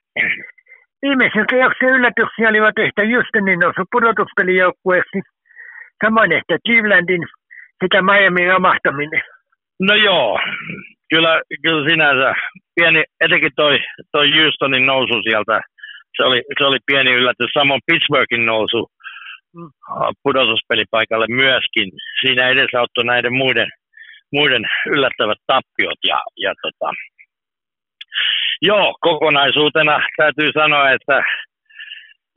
Viimeisen kierroksen yllätyksiä olivat ehkä Houstonin nousu pudotuspelijoukkueeksi, samoin ehkä Clevelandin sekä Miamin romahtaminen. No joo, kyllä, kyllä sinänsä pieni, etenkin toi, toi Houstonin nousu sieltä, se oli, se oli pieni yllätys. Samoin Pittsburghin nousu. Pudotuspelipaikalle myöskin. Siinä edesauttoi näiden muiden, muiden yllättävät tappiot. Ja, ja tota, joo, kokonaisuutena täytyy sanoa, että,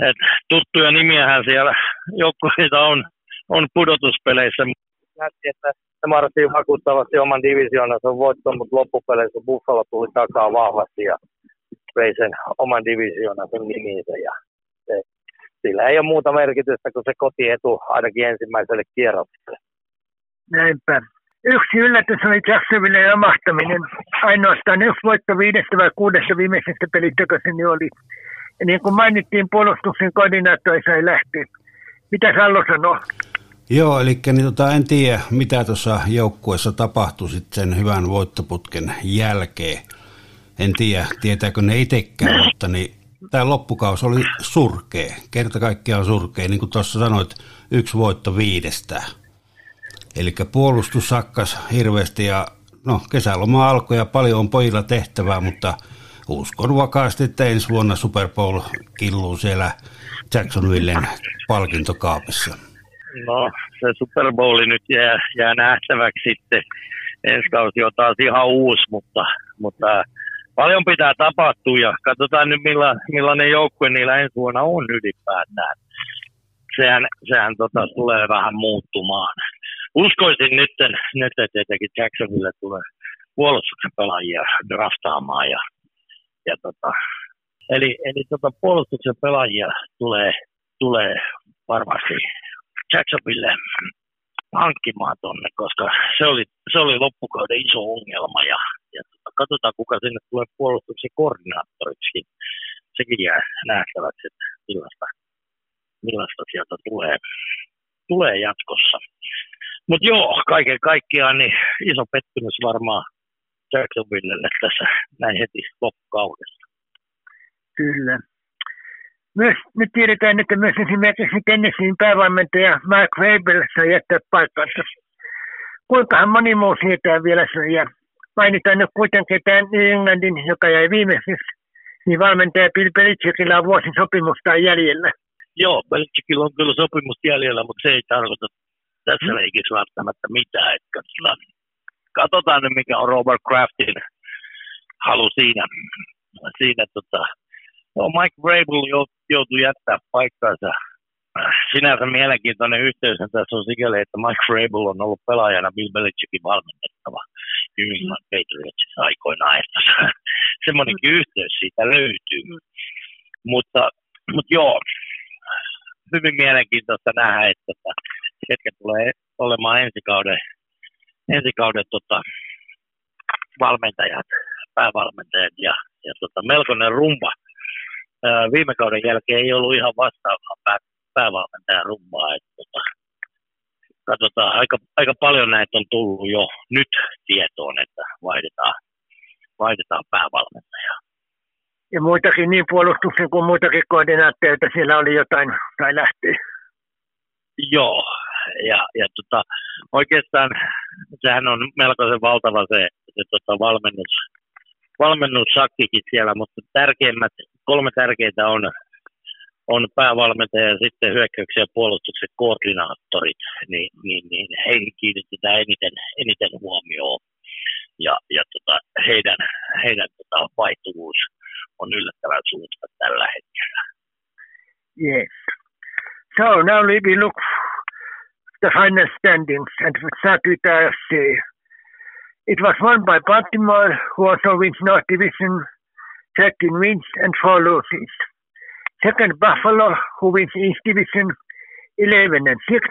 että tuttuja nimiähän siellä joukkueita on, on pudotuspeleissä. Näytti, että se marssii vakuuttavasti oman divisioonan voittoon, mutta loppupeleissä Buffalo tuli takaa vahvasti ja vei sen oman divisioonan sen nimiinsä. Ja se, sillä ei ole muuta merkitystä kuin se kotietu ainakin ensimmäiselle kierrokselle. Näinpä. Yksi yllätys oli Jacksonville romahtaminen. Ainoastaan yksi voitto viidestä vai kuudesta viimeisestä pelistä, se oli. Ja niin kuin mainittiin, puolustuksen koordinaattori sai lähteä. Mitä Sallo sanoo? Joo, eli niin tota, en tiedä, mitä tuossa joukkueessa tapahtui sitten sen hyvän voittoputken jälkeen. En tiedä, tietääkö ne itsekään, <laughs> mutta niin, tämä loppukaus oli surkea. Kerta kaikkiaan surkea, niin kuin tuossa sanoit, yksi voitto viidestä. Eli puolustus sakkas hirveästi ja no, kesäloma alkoi ja paljon on pojilla tehtävää, mutta uskon vakaasti, että ensi vuonna Super Bowl killuu siellä Jacksonvillen palkintokaapissa. No, se Super Bowl nyt jää, jää nähtäväksi sitten. Ensi kausi on taas ihan uusi, mutta, mutta paljon pitää tapahtua ja katsotaan nyt milla, millainen joukkue niillä ensi vuonna on ylipäätään. Sehän, sehän tota, tulee vähän muuttumaan uskoisin nyt, että tietenkin Jacksonville tulee puolustuksen pelaajia draftaamaan. Ja, ja tota, eli eli tota, puolustuksen pelaajia tulee, tulee varmasti Jacksonville hankkimaan tonne, koska se oli, se oli loppukauden iso ongelma ja, katsotaan kuka sinne tulee puolustuksen koordinaattoriksi. Sekin jää nähtäväksi, että millaista, millaista sieltä tulee, tulee jatkossa. Mutta joo, kaiken kaikkiaan niin iso pettymys varmaan Jacksonvillelle tässä näin heti loppukaudessa. Kyllä. Myös, nyt tiedetään, että myös esimerkiksi Tennesseein päävalmentaja Mark Weber sai jättää paikkansa. Kuinkahan moni muu sietää vielä sen ja mainitaan nyt kuitenkin tämä New Englandin, joka jäi viimeiseksi, niin valmentaja Bill Belichickillä on vuosin sopimusta jäljellä. joo, Belichickillä on kyllä sopimus jäljellä, mutta se ei tarkoita tässä mm. leikissä välttämättä mitään. Että katsotaan, katsotaan nyt, mikä on Robert Craftin halu siinä. siinä tota, no Mike Vrabel joutui jättää paikkaansa. Sinänsä mielenkiintoinen yhteys tässä on sikäli, että Mike Vrabel on ollut pelaajana Bill Belichickin valmennettava New England Patriots aikoinaan. Että semmoinenkin yhteys siitä löytyy. Mutta, mutta joo, hyvin mielenkiintoista nähdä, että ketkä tulee olemaan ensi kauden, ensi kauden tota, valmentajat, päävalmentajat ja, ja tota, melkoinen rumba. Ää, viime kauden jälkeen ei ollut ihan vastaavaa pää, päävalmentajan rumbaa. Että, tota, katsotaan, aika, aika paljon näitä on tullut jo nyt tietoon, että vaihdetaan, vaihdetaan päävalmentajaa. Ja muitakin niin puolustuksen kuin muitakin koordinaatteita siellä oli jotain tai lähti. Joo, ja, ja tota, oikeastaan sehän on melkoisen valtava se, se tota valmennus, valmennussakkikin siellä, mutta tärkeimmät, kolme tärkeintä on, on päävalmentaja ja sitten hyökkäyksen ja puolustuksen koordinaattorit, niin, niin, niin heihin kiinnitetään eniten, eniten huomioon. Ja, ja tota, heidän, heidän tota, vaihtuvuus on yllättävän suurta tällä hetkellä. Yes. So now we look the final standings and we start with AFC. It was won by Baltimore, who also wins North Division, 13 wins and 4 losses. Second, Buffalo, who wins East Division, 11 and 6.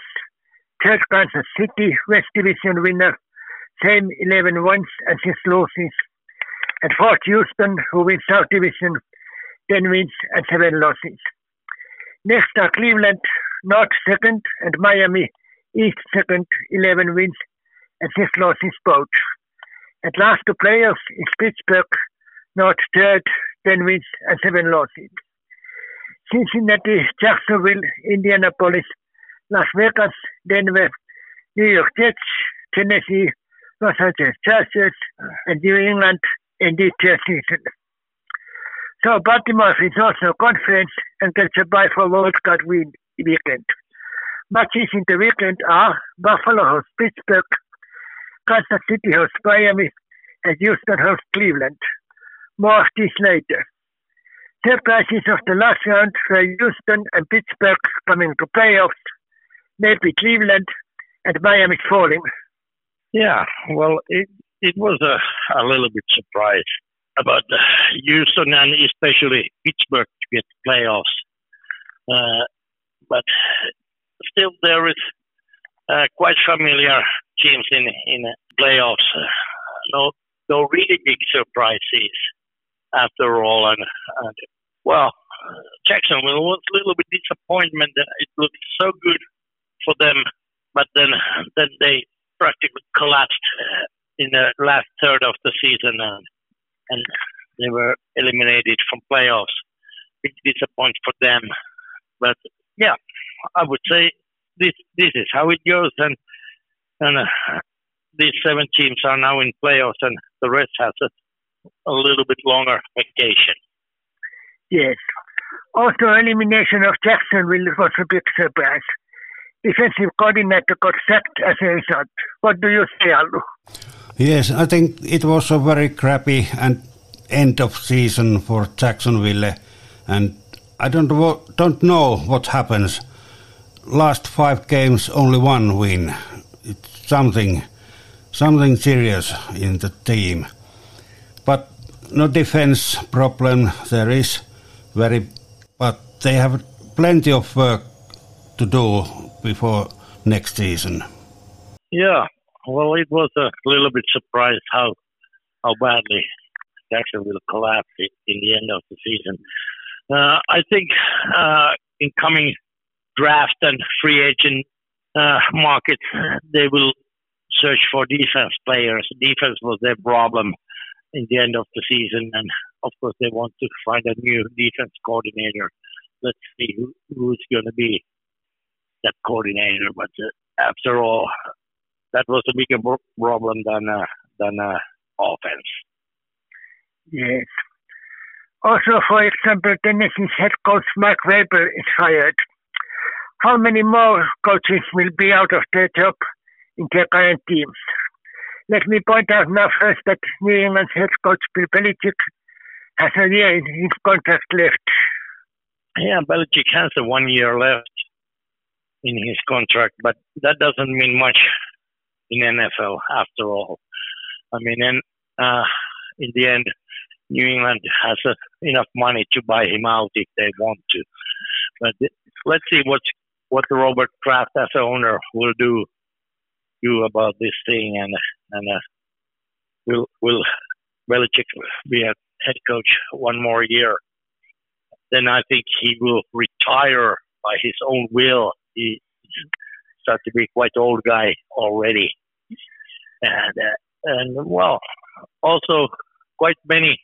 Third, Kansas City, West Division winner, same 11 wins and 6 losses. And fourth, Houston, who wins South Division, 10 wins and 7 losses. Next are Cleveland, North second, and Miami, East second, 11 wins and 6 losses both. At last two playoffs is Pittsburgh, North third, 10 wins and 7 losses. Cincinnati, Jacksonville, Indianapolis, Las Vegas, Denver, New York Jets, Tennessee, Los Angeles Chargers, and New England indeed their season. So Baltimore is also conference and gets a bye for World Cup win weekend. Matches in the weekend are Buffalo Pittsburgh, Kansas City hosts Miami, and Houston hosts Cleveland. More of this later. Surprises of the last round were Houston and Pittsburgh coming to playoffs, maybe Cleveland and Miami falling. Yeah, well, it, it was a, a little bit surprised about Houston and especially Pittsburgh to get playoffs. Uh, but still there is uh, quite familiar teams in in playoffs. Uh, no, no really big surprises after all, and, and well, Jacksonville was a little bit disappointment. that It looked so good for them, but then then they practically collapsed uh, in the last third of the season, and and they were eliminated from playoffs. Big disappointment for them, but yeah, I would say this this is how it goes, and and uh, these seven teams are now in playoffs, and the rest has a, a little bit longer vacation. Yes. Also, elimination of Jacksonville was a big surprise. Defensive coordinator got sacked as a result. What do you say, Allu? Yes, I think it was a very crappy and end of season for Jacksonville, and I don't don't know what happens last five games, only one win. It's something, something serious in the team. But no defense problem there is very, but they have plenty of work to do before next season. Yeah, well, it was a little bit surprised how how badly Jacksonville collapsed in the end of the season. Uh, I think uh, in coming draft and free agent uh, market, they will search for defense players. Defense was their problem in the end of the season, and of course they want to find a new defense coordinator. Let's see who, who's going to be that coordinator. But uh, after all, that was a bigger problem than uh, than uh, offense. Yes. Also, for example, Tennessee's head coach Mike Weber is fired how many more coaches will be out of their job in their current teams? Let me point out now first that New England's head coach Bill Belichick a year in his contract left. Yeah, Belichick has a one year left in his contract, but that doesn't mean much in NFL after all. I mean, in, uh, in the end, New England has uh, enough money to buy him out if they want to. But let's see what what Robert Kraft as owner will do do about this thing, and and uh, will will Belichick be a head coach one more year? Then I think he will retire by his own will. He starts to be quite old guy already, and uh, and well, also quite many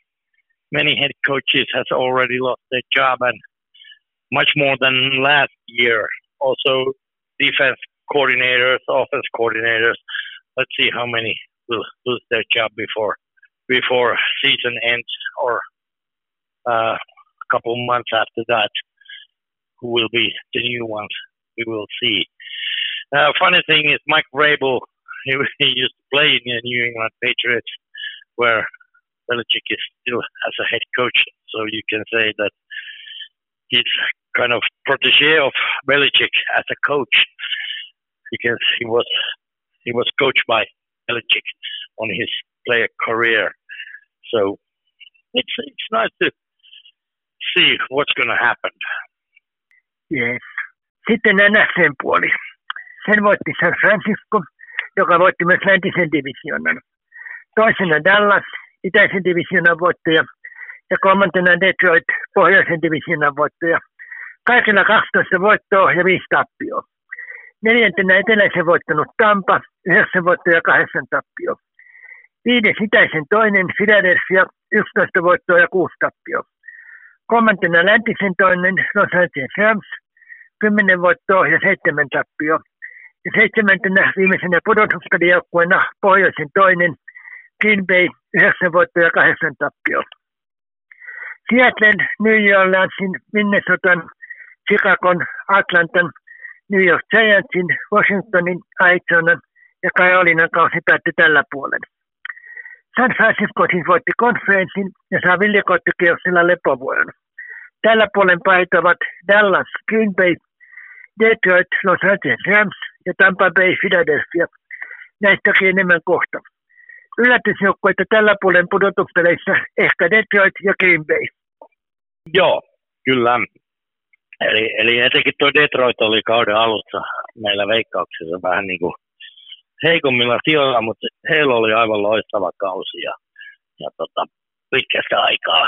many head coaches has already lost their job and much more than last year. Also, defense coordinators, offense coordinators. Let's see how many will lose their job before before season ends or uh, a couple months after that. Who will be the new ones? We will see. Uh, funny thing is, Mike Vrabel, <laughs> he, he used to play in the New England Patriots, where Belichick is still as a head coach. So you can say that he's kind of protege of Belichick as a coach because he was he was coached by Belichick on his player career. So it's it's nice to see what's going to happen. Yes. Sitten NFCn puoli. Sen voitti San Francisco, joka voitti myös läntisen divisionan. Toisena Dallas, itäisen divisionan voittaja, ja kolmantena Detroit, pohjoisen divisionan voittaja. Kaikilla 12 voittoa ja 5 tappioa. Neljäntenä eteläisen voittanut Tampa, 9 voittoa ja 8 tappioa. Viides itäisen toinen Philadelphia, 11 voittoa ja 6 tappioa. Kolmantena läntisen toinen Los Angeles Rams, 10 voittoa ja 7 tappioa. Ja seitsemäntenä viimeisenä pudotuspelijoukkueena pohjoisen toinen Green Bay, 9 voittoa ja 8 tappioa. Seattle, New Orleansin, Minnesotan, Chicagon, Atlantan, New York Giantsin, Washingtonin, Arizonan ja Carolinan kausi päättyi tällä puolella. San Francisco siis voitti konferenssin ja saa villikottikierroksella lepovuoron. Tällä puolen pait ovat Dallas, Green Bay, Detroit, Los Angeles Rams ja Tampa Bay, Philadelphia. Näistäkin enemmän kohta. Yllätysjoukkoita tällä puolen pudotuspeleissä ehkä Detroit ja Green Bay. Joo, kyllä. Eli, eli etenkin tuo Detroit oli kauden alussa meillä veikkauksessa vähän niin kuin heikommilla sijoilla, mutta heillä oli aivan loistava kausi ja, ja tota, pitkästä aikaa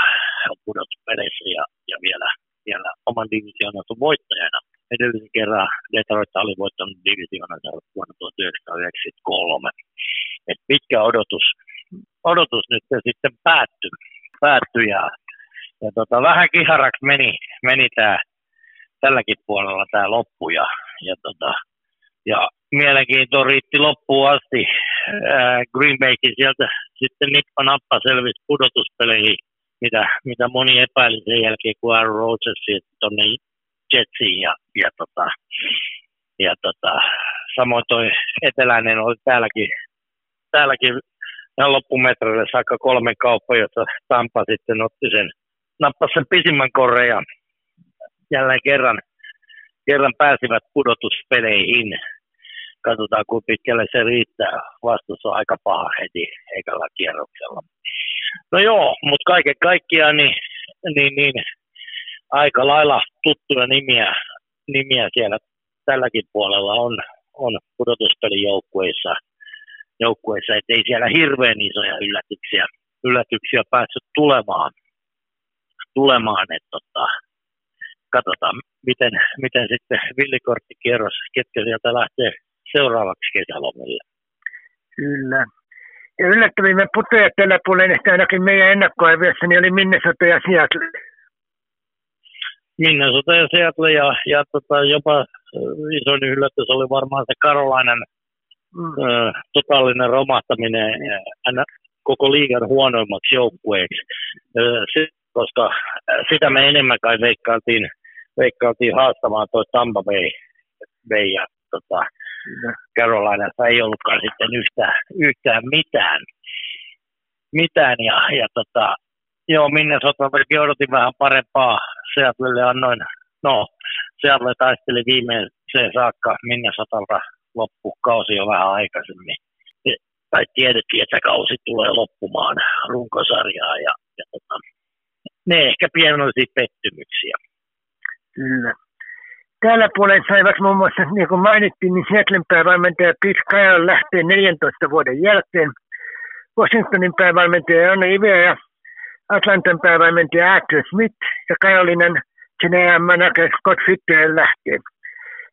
on pudottu peleissä ja, ja vielä, vielä oman divisioonansa voittajana. Edellisen kerran Detroit oli voittanut divisioonansa vuonna 1993. Et pitkä odotus, odotus nyt sitten päättyi, päättyi ja, ja tota, vähän kiharaksi meni, meni tämä tälläkin puolella tämä loppu ja, ja, tota, ja mielenkiinto riitti loppuun asti. Green Baykin sieltä sitten nippa nappa selvisi pudotuspeleihin, mitä, mitä moni epäili sen jälkeen, kun Aaron Rodgers tuonne Jetsiin ja, ja, tota, ja tota, samoin toi eteläinen oli täälläkin, täälläkin ja loppumetreille saakka kolme kauppa, jossa Tampa sitten otti sen, nappasi sen pisimmän korreja jälleen kerran, kerran pääsivät pudotuspeleihin. Katsotaan, kuinka pitkälle se riittää. Vastus on aika paha heti ekalla kierroksella. No joo, mutta kaiken kaikkiaan niin, niin, niin aika lailla tuttuja nimiä, nimiä siellä tälläkin puolella on, on pudotuspelijoukkueissa, joukkueissa, ettei siellä hirveän isoja yllätyksiä, yllätyksiä päässyt tulemaan. tulemaan että tota, katsotaan, miten, miten sitten villikorttikierros, ketkä sieltä lähtee seuraavaksi kesälomille. Kyllä. Ja yllättävimmät putoajat tällä puolella, että ainakin meidän ennakkoarviossa, niin oli Minnesota ja Seattle. Minnesota ja Seattle ja, ja tota, jopa isoin yllätys oli varmaan se Karolainen mm. ö, totaalinen romahtaminen äh, koko liigan huonoimmaksi joukkueeksi, koska sitä me enemmän kai veikkailtiin veikkailtiin haastamaan tuo Tampa Bay, Bay ja tota, Carolinassa ei ollutkaan sitten yhtään, yhtään mitään. mitään ja, ja tota, joo, Minnesotaltakin odotin vähän parempaa. Seattlelle annoin, no, Seattle taisteli viimeiseen saakka Minnesotalta loppukausi jo vähän aikaisemmin. Tai tiedettiin, että kausi tulee loppumaan runkosarjaa ja, ja tota, ne ehkä pienoisia pettymyksiä. Kyllä. Täällä puolella saivat muun muassa, niin kuin mainittiin, niin Seattlein päävalmentaja Pete Kyle lähtee 14 vuoden jälkeen. Washingtonin päävalmentaja on Ivea ja Atlantan päävalmentaja Arthur Smith ja Carolinan general manager Scott Fitzgerald lähtee.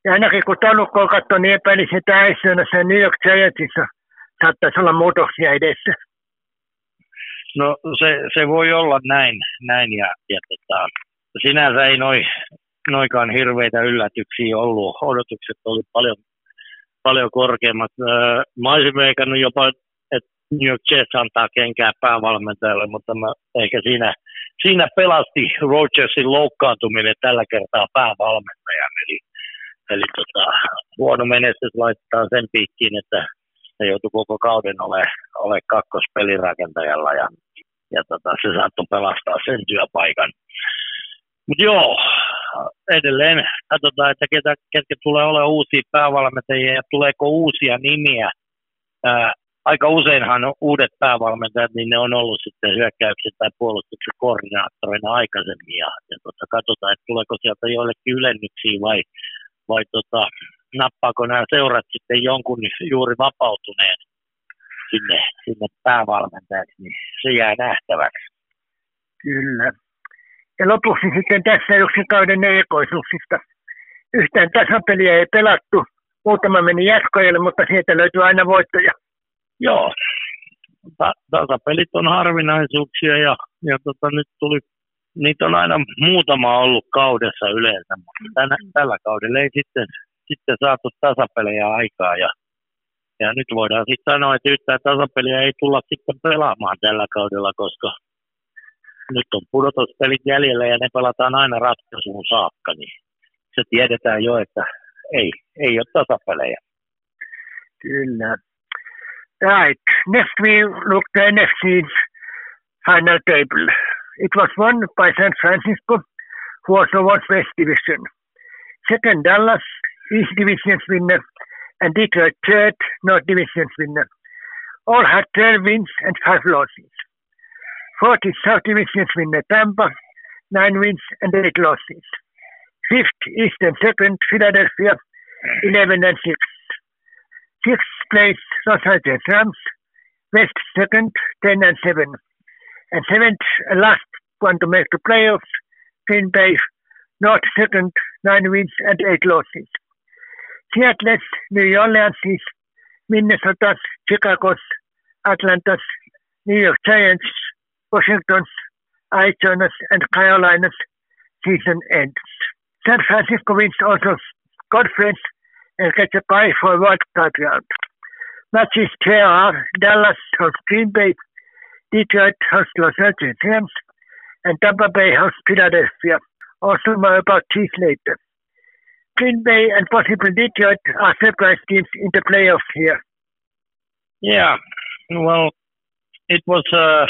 Ja ainakin kun taulukkoa katsoo, niin epäilisi, että Arizonassa ja New York Giantsissa saattaisi olla muutoksia edessä. No se, se voi olla näin, näin ja, ja tota, sinänsä ei noi, noikaan hirveitä yllätyksiä ollut. Odotukset oli paljon, paljon korkeammat. Mä olisin veikannut jopa, että New York Jets antaa kenkää päävalmentajalle, mutta mä ehkä siinä, siinä pelasti Rogersin loukkaantuminen tällä kertaa päävalmentajan. Eli, eli tota, huono menestys laittaa sen piikkiin, että se joutui koko kauden ole, ole kakkospelirakentajalla ja, ja tota, se saattoi pelastaa sen työpaikan. Mutta joo, edelleen katsotaan, että ketä, ketkä tulee olemaan uusia päävalmentajia ja tuleeko uusia nimiä. Ää, aika useinhan uudet päävalmentajat, niin ne on ollut sitten hyökkäyksen tai puolustuksen koordinaattoreina aikaisemmin. Ja, ja tota, katsotaan, että tuleeko sieltä joillekin ylennyksiä vai, vai tota, nappaako nämä seurat sitten jonkun juuri vapautuneen sinne, sinne päävalmentajaksi, niin se jää nähtäväksi. Kyllä. Ja lopuksi sitten tässä yksi kauden erikoisuuksista. Yhtään tasapeliä ei pelattu, muutama meni jatkoille, mutta sieltä löytyy aina voittoja. Joo, Ta- tasapelit on harvinaisuuksia ja, ja tota, nyt tuli, niitä on aina muutama ollut kaudessa yleensä, mutta tänä, tällä kaudella ei sitten sitten saatu tasapelejä aikaa ja, ja nyt voidaan sitten sanoa, että yhtään tasapeliä ei tulla sitten pelaamaan tällä kaudella, koska nyt on pudotuspelit jäljellä ja ne pelataan aina ratkaisuun saakka, niin se tiedetään jo, että ei, ei ole tasapelejä. Kyllä. Right. Next we look the NFC final table. It was won by San Francisco, who also won West Division. Second Dallas, East Division's winner, and Detroit third North Division's winner. All had 12 wins and 5 losses. Fourth is South Division's winner Tampa, 9 wins and 8 losses. Fifth Eastern second Philadelphia, 11 and 6. Sixth place Los Angeles Rams, West second, 10 and 7. And seventh, last one to make the playoffs, Green Bay, North second, 9 wins and 8 losses. Seattle's, New Orleans, Minnesota's, Chicago's, Atlanta's, New York Giants, Washington's, Arizona's, and Carolina's season ends. San Francisco wins also conference and gets a bye for wild card round. Matches here are Dallas hosts Green Bay, Detroit hosts Los Angeles Rams, and Tampa Bay hosts Philadelphia. Also more about these later. Green Bay and possibly Detroit are surprise teams in the playoffs here. Yeah, well, it was uh,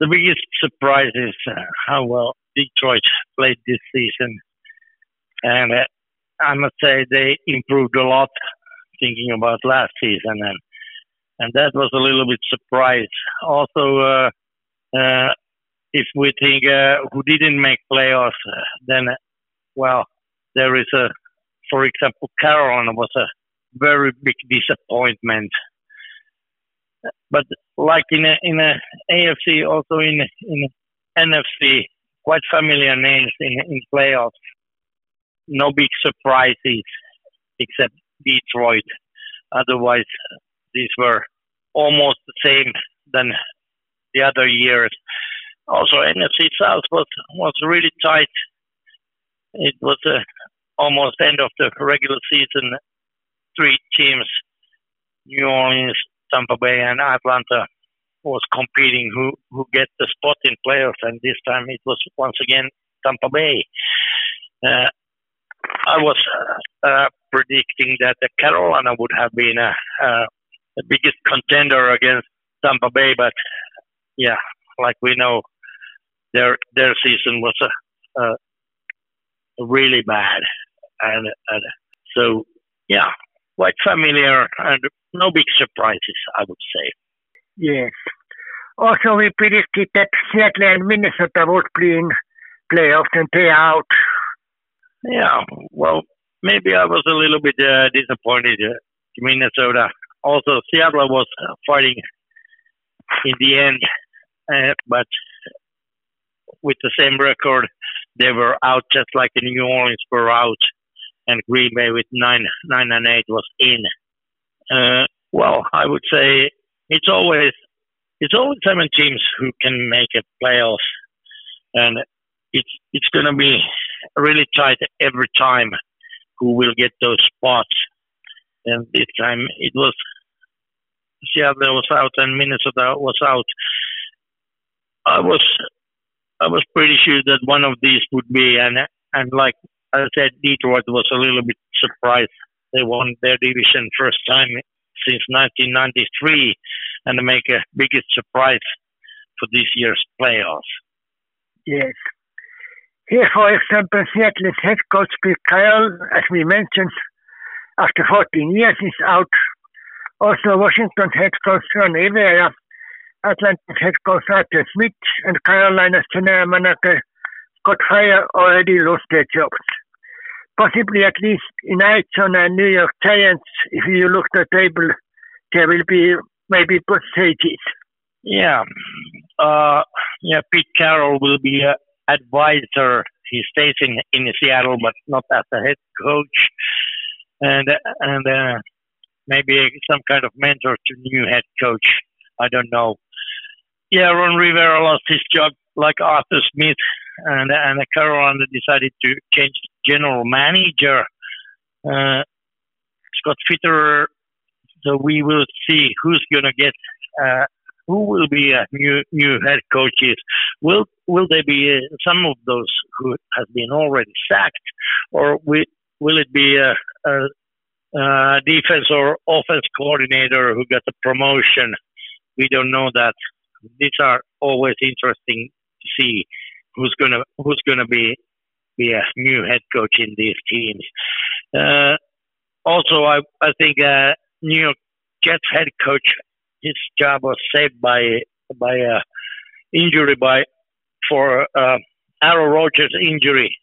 the biggest surprise is uh, how well Detroit played this season, and uh, I must say they improved a lot. Thinking about last season, and and that was a little bit surprise. Also, uh, uh, if we think uh, who didn't make playoffs, then well, there is a, for example, Carolina was a very big disappointment. But like in a, in a AFC, also in in NFC, quite familiar names in in playoffs. No big surprises except Detroit. Otherwise, these were almost the same than the other years. Also, NFC South was was really tight. It was a almost end of the regular season, three teams, New Orleans, Tampa Bay, and Atlanta, was competing who who get the spot in playoffs, and this time it was once again Tampa Bay. Uh, I was uh, uh, predicting that Carolina would have been uh, uh, the biggest contender against Tampa Bay, but yeah, like we know, their their season was uh, really bad, and, and so yeah, quite familiar and no big surprises, I would say. Yes. Also, we predicted that Seattle and Minnesota would be in playoffs and pay out. Yeah, well, maybe I was a little bit uh, disappointed. Uh, Minnesota. Also, Seattle was fighting in the end, uh, but with the same record, they were out just like the New Orleans were out, and Green Bay with nine, nine and eight was in. Uh, well, I would say it's always it's always seven teams who can make a playoffs, and it's it's going to be really tight every time who will get those spots. And this time it was Seattle was out and Minnesota was out. I was I was pretty sure that one of these would be, and and like I said, Detroit was a little bit surprised. They won their division first time since 1993 and make a biggest surprise for this year's playoffs. Yes. Here, for example, Seattle's head coach Pete Carroll, as we mentioned, after 14 years is out. Also, Washington's head coach Ron Rivera, Atlanta's head coach Arthur Smith, and Carolina's general manager Scott Fryers already lost their jobs. Possibly at least in Arizona and New York Giants, if you look at the table, there will be maybe percentages. Yeah, uh, yeah. Pete Carroll will be an advisor. He stays in in Seattle, but not as a head coach, and and uh, maybe some kind of mentor to new head coach. I don't know. Yeah, Ron Rivera lost his job like Arthur Smith, and and Carolina decided to change general manager. Uh, Scott Fitterer so we will see who's going to get uh, who will be uh, new new head coaches. Will will there be uh, some of those who have been already sacked, or will will it be a, a, a defense or offense coordinator who got the promotion? We don't know that. These are always interesting to see who's gonna who's gonna be be a new head coach in these teams. Uh, also, I I think uh, New York Jets head coach, his job was saved by by a injury by for uh, Aaron Rodgers injury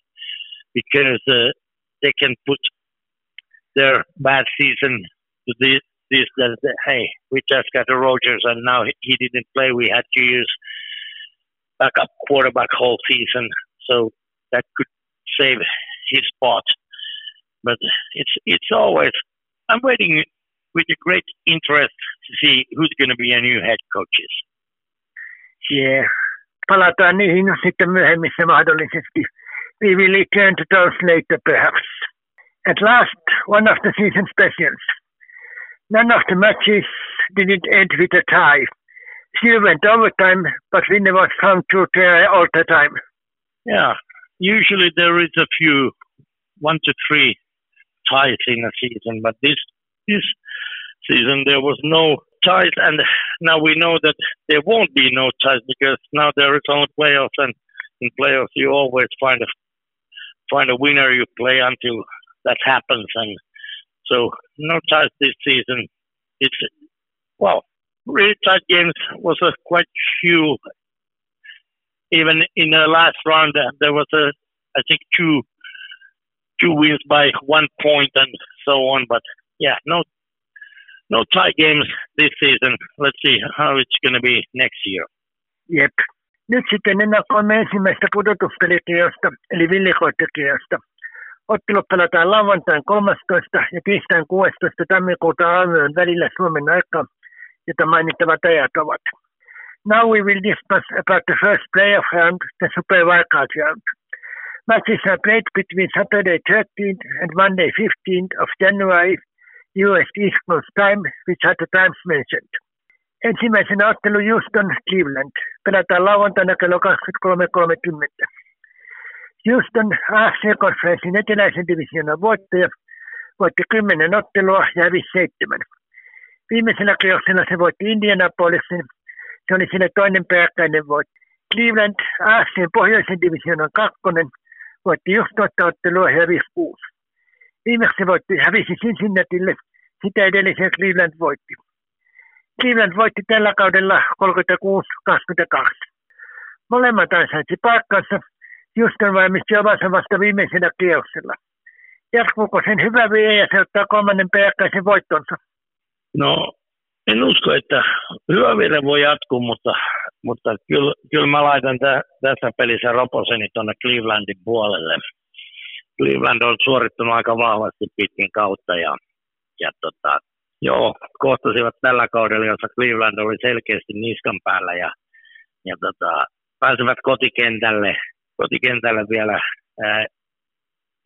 because uh, they can put their bad season to this this that hey we just got a Rodgers and now he didn't play we had to use backup quarterback whole season so that could save his spot but it's it's always I'm waiting with a great interest to see who's going to be a new head coaches. Yeah. Palataan niihin sitten myöhemmissä mahdollisesti. We will return to those later perhaps. At last, one of the season specials. None of the matches didn't end with a tie. Still went overtime, but winner was found to try all the time. Yeah, usually there is a few, one to three ties in a season, but this this season there was no ties, and now we know that there won't be no ties because now there is only playoffs, and in playoffs you always find a find a winner you play until that happens, and so no ties this season. It's well, really tight games was a quite few. Even in the last round, there was a I think two two wins by one point and so on, but yeah, no no tie games this season. Let's see how it's going to be next year. Jep. Nyt sitten ennakoimme ensimmäistä pudotuspelikielasta, eli villikoittekielosta. Ottelut pelataan lauantain 13. ja tiistain 16. tammikuuta aamuyön välillä Suomen aikaa, jota mainittavat ajat ovat. Now we will discuss about the first playoff round, the Super Wildcard round. Matches are played between Saturday 13th and Monday 15th of January US East Coast Time, which are the times mentioned. Ensimmäisenä ottelu Houston Cleveland. Pelataan lauantaina kello 23.30. Houston AFC-konferenssin eteläisen divisioonan voittaja voitti kymmenen ottelua ja hävisi seitsemän. Viimeisellä kierroksella se voitti Indianapolisin. Se oli sille toinen peräkkäinen voitto. Cleveland AFCn pohjoisen divisioonan kakkonen voitti just tuotta ottelua ja hävisi kuusi. Viimeksi voitti, hävisi Cincinnatille, sitä edellisen Cleveland voitti. Cleveland voitti tällä kaudella 36-22. Molemmat ansaitsi paikkansa. Houston valmisti omansa vasta viimeisellä kierroksella. Jatkuuko sen hyvä vie ja se ottaa kolmannen peräkkäisen voittonsa? No, en usko, että hyvä vielä voi jatkuu, mutta, mutta kyllä, kyllä mä laitan tä, tässä pelissä Roposeni tuonne Clevelandin puolelle. Cleveland on suorittunut aika vahvasti pitkin kautta ja, ja tota, joo, kohtasivat tällä kaudella, jossa Cleveland oli selkeästi niskan päällä ja, ja tota, pääsevät kotikentälle, kotikentälle vielä ää,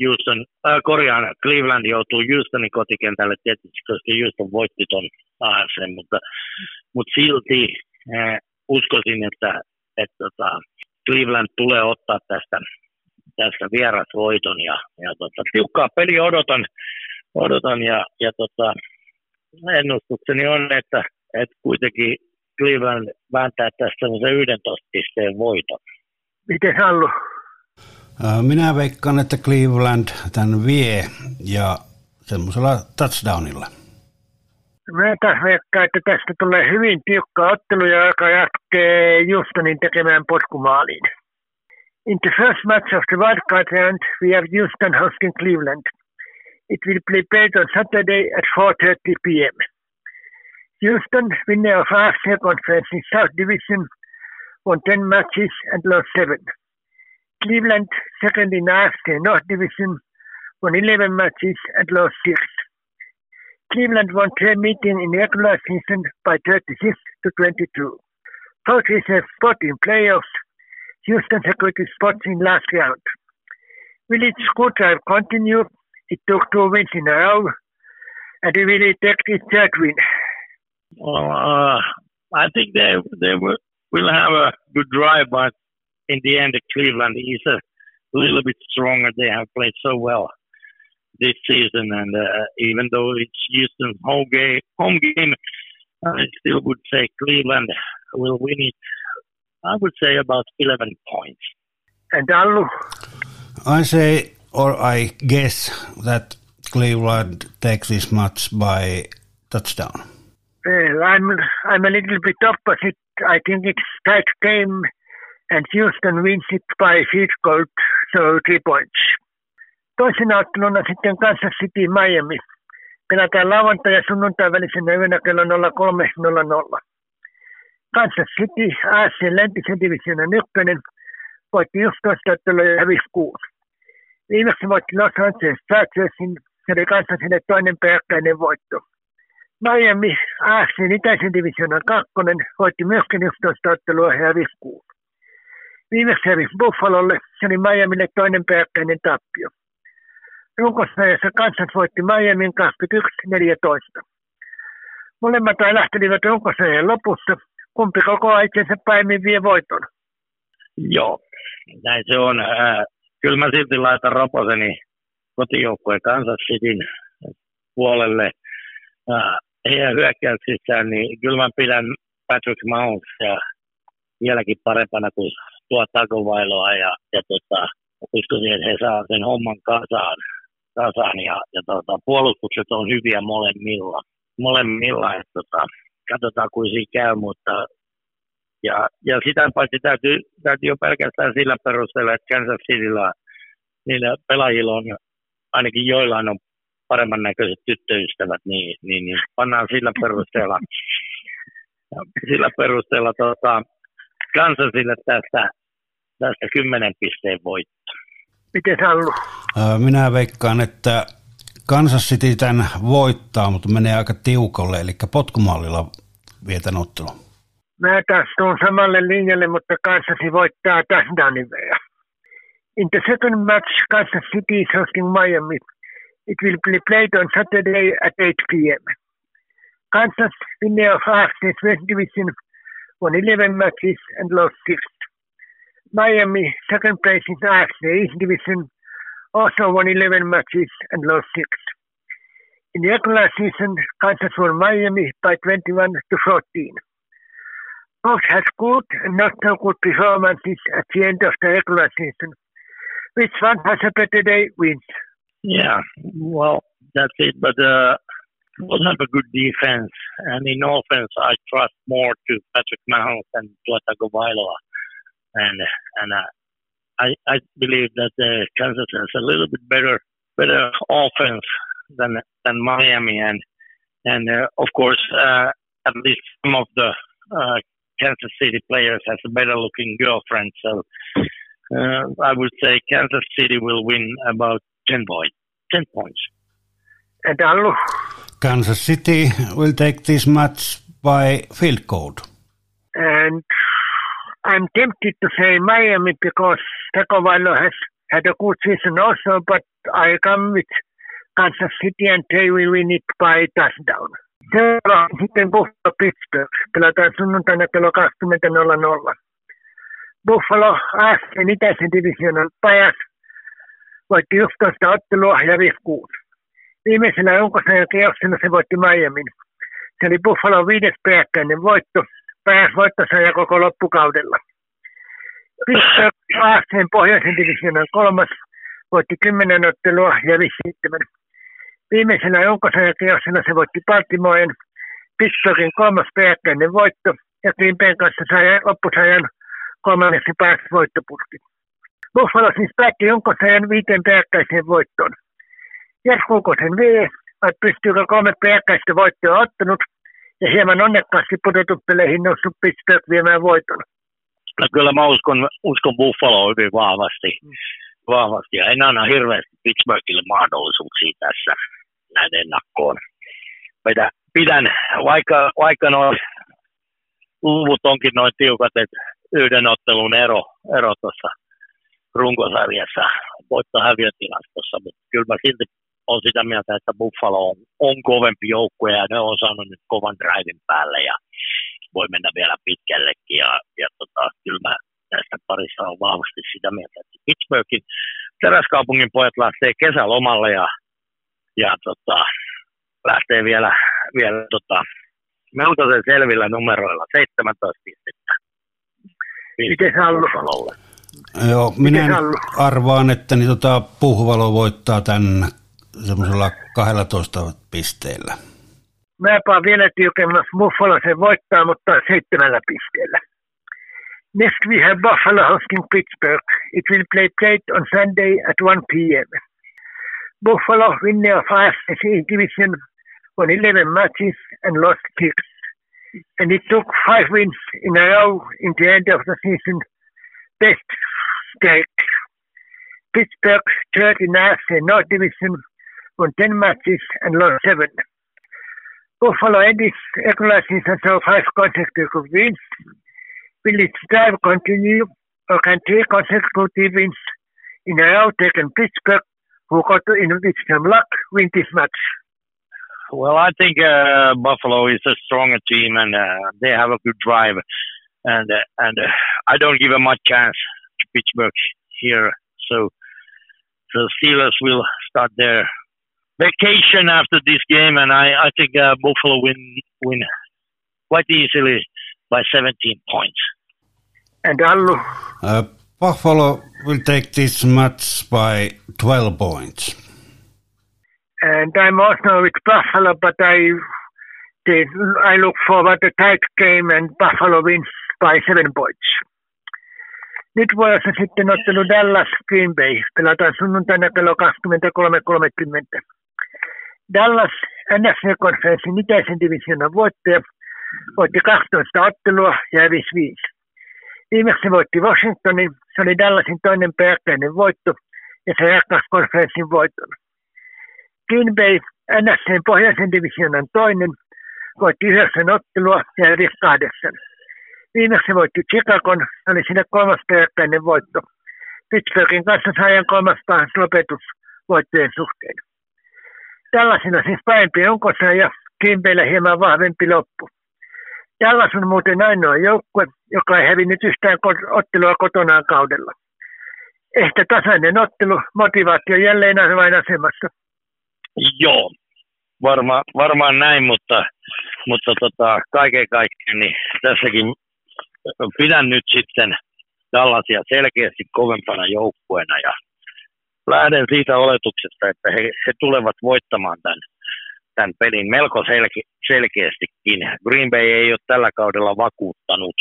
Houston, äh, korjaan, Cleveland joutuu Houstonin kotikentälle tietysti, koska Houston voitti ton AFC, mutta, mutta silti äh, uskoisin, että, että tota, Cleveland tulee ottaa tästä, tästä vierasvoiton ja, ja tota, tiukkaa peli odotan, odotan ja, ja tota, ennustukseni on, että, että kuitenkin Cleveland vääntää tästä semmoisen 11 pisteen voiton. Miten Hallu? Minä veikkaan, että Cleveland tämän vie ja semmoisella touchdownilla. Mä taas veikkaan, että tästä tulee hyvin tiukka ottelu, joka jatkee Houstonin tekemään potkumaaliin. In the first match of the wildcard round, we have Houston hosting Cleveland. It will be played on Saturday at 4.30 p.m. Houston, winner of AFC Conference in South Division, won 10 matches and lost 7. Cleveland, second in AFC North Division, won 11 matches and lost 6. Cleveland won their meeting in regular season by 36 to 22. Both a spot in playoffs. Houston secured a spot in last round. Will its drive continue? It took two wins in a row, and it will take its third win. Well, uh, I think they they will have a good drive, but in the end, Cleveland is a little bit stronger. They have played so well this season, and uh, even though it's Houston's home game, home game, I still would say Cleveland will win it. I would say about 11 points. And Allu? I say, or I guess that Cleveland takes this match by touchdown. Well, I'm I'm a little bit opposite. I think it's tight game and Houston wins it by field goal, so three points. Toisena otteluna sitten Kansas City Miami. Pelataan lauantai- ja sunnuntai välisenä yönä kello 03.00. Kansas City, AFC läntisen divisioonan ykkönen, voitti 11 ottelua ja hävisi kuusi. Viimeksi voitti Los Angeles Chargersin, se oli Kansasille toinen peräkkäinen voitto. Miami, AFC itäisen divisioonan kakkonen, voitti myöskin 11 ottelua ja hävisi kuusi. Viimeksi hävisi Buffalolle, se oli Miamille toinen peräkkäinen tappio. Runkosarjassa Kansas voitti Miamin 21-14. Molemmat lähtelivät runkosarjan lopussa. Kumpi koko itsensä päimin vie voiton? Joo, näin se on. Äh, kyllä mä silti laitan Roposeni kotijoukkojen Kansas Cityn puolelle. Äh, heidän hyökkäyksissään, niin kyllä mä pidän Patrick Mahomes ja vieläkin parempana kuin tuo Tagovailoa ja, ja tota, uskoisin, että he saa sen homman kasaan, kasaan ja, ja tota, puolustukset on hyviä molemmilla. molemmilla että tota, katsotaan kuin siinä käy, mutta ja, ja sitä paitsi täytyy, täytyy jo pelkästään sillä perusteella, että Kansas Cityllä niillä pelaajilla on, ainakin joillain on paremman näköiset tyttöystävät, niin, niin, niin pannaan sillä perusteella, sillä perusteella tota, Kansasille tästä tästä kymmenen pisteen voitto. Miten Sallu? Minä veikkaan, että Kansas City tämän voittaa, mutta menee aika tiukalle, eli potkumallilla vietän ottelun. Mä taas tuun samalle linjalle, mutta Kansas voittaa touchdownin verran. In the second match, Kansas City is hosting Miami. It will be played on Saturday at 8 p.m. Kansas, winner of AFC's West Division, won 11 matches and lost 6. Miami, second place in the East Division, also won 11 matches and lost 6. In the regular season, Kansas won Miami by 21 to 14. Both had good and not so good performances at the end of the regular season. Which one has a better day wins? Yeah, well, that's it. But uh, we'll have a good defense, and in offense, I trust more to Patrick Mahomes and Tua Tagovailoa, and and uh, I I believe that uh, Kansas has a little bit better better offense than than Miami, and and uh, of course, uh, at least some of the uh, Kansas City players has a better looking girlfriend, so. Uh, I would say Kansas City will win about 10 points. 10 points. And Allu? Kansas City will take this match by field goal. And I'm tempted to say Miami because Tagovailoa has had a good season also, but I come with Kansas City and they will win it by touchdown. Seuraava sitten Buffalo Pittsburgh. Pelataan sunnuntaina kello 20.00. Buffalo AFCn itäisen divisionan pajas voitti 11 ottelua ja 5 Viimeisellä runkosarjan kierroksella se voitti Miamin. Se oli Buffalo viides peräkkäinen voitto, pääs voittosarja koko loppukaudella. Pittsburgh AFCn pohjoisen divisionan kolmas voitti 10 ottelua ja 5-7. Viimeisellä runkosarjakierroksella se voitti Baltimoren, Pittsburghin kolmas peräkkäinen voitto ja Green Bayn kanssa sai loppusarjan kolmanneksi pääsi voittopurki. Buffalo siis päätti runkosarjan viiteen peräkkäiseen voittoon. Jatkuuko sen vie, vai pystyykö kolme peräkkäistä voittoa ottanut ja hieman onnekkaasti pudotus peleihin noussut Pittsburgh viemään voiton? No kyllä mä uskon, uskon Buffalo hyvin vahvasti. vahvasti. Ja en anna hirveästi Pittsburghille mahdollisuuksia tässä näiden ennakkoon. Mitä pidän, vaikka, vaikka noin luvut onkin noin tiukat, että yhden ottelun ero, ero tuossa runkosarjassa voitto-häviötilastossa, mutta kyllä mä silti on sitä mieltä, että Buffalo on, on kovempi joukkue ja ne on saanut nyt kovan drivein päälle ja voi mennä vielä pitkällekin ja, ja tota, kyllä mä tästä parissa on vahvasti sitä mieltä, että Pittsburghin teräskaupungin pojat lähtee kesälomalle ja, ja tota, lähtee vielä, vielä tota, melkoisen selvillä numeroilla 17 pistettä. Miten Buffalolle. Joo, minä arvaan, että niin tota, Puhvalo voittaa tämän semmoisella 12 pisteellä. Mäpä vielä tiukemmassa Buffalo se voittaa, mutta seitsemällä pisteellä. Next we have Buffalo hosting Pittsburgh. It will play late on Sunday at 1 p.m. Buffalo winner of AFC division won 11 matches and lost six. And it took five wins in a row in the end of the season. Best streak. Pittsburgh third in AFC North Division won 10 matches and lost seven. Buffalo ended season so five consecutive wins. Will its drive continue or can three consecutive wins in a row taken Pittsburgh, who got to in with some luck, win this match? Well, I think uh, Buffalo is a stronger team and uh, they have a good drive, and uh, and uh, I don't give a much chance to Pittsburgh here. So, so Steelers will start their vacation after this game, and I, I think uh, Buffalo win win quite easily by 17 points. And Allu? Uh, Buffalo will take this match by 12 points. And I'm also with Buffalo, but I did, I look forward to tight game and Buffalo wins by seven points. Nyt vuorossa sitten ottelu Dallas Green Bay. Pelataan sunnuntaina kello 23.30. Dallas NFC-konferenssin itäisen divisionan voittaja voitti 12 ottelua ja hävisi 5. Viimeksi voitti Washingtonin, se oli Dallasin toinen peräkkäinen voitto ja se jakkasi konferenssin voiton. Green Bay, NFCn pohjoisen divisionan toinen, voitti yhdeksän ottelua ja hävisi kahdeksan. Viimeksi voitti Chicagon, se oli sinne kolmas peräkkäinen voitto. Pittsburghin kanssa sai kolmas paras lopetus voittojen suhteen. Tällaisena siis parempi onkossa ja Kimpeillä hieman vahvempi loppu. Dallas on muuten ainoa joukkue, joka ei hävinnyt yhtään ottelua kotonaan kaudella. Ehkä tasainen ottelu, motivaatio jälleen vain asemassa. Joo, varma, varmaan näin, mutta, mutta tota, kaiken kaikkiaan niin tässäkin pidän nyt sitten Dallasia selkeästi kovempana joukkueena ja lähden siitä oletuksesta, että he, he tulevat voittamaan tämän, tämän pelin melko selke, selkeästikin. Green Bay ei ole tällä kaudella vakuuttanut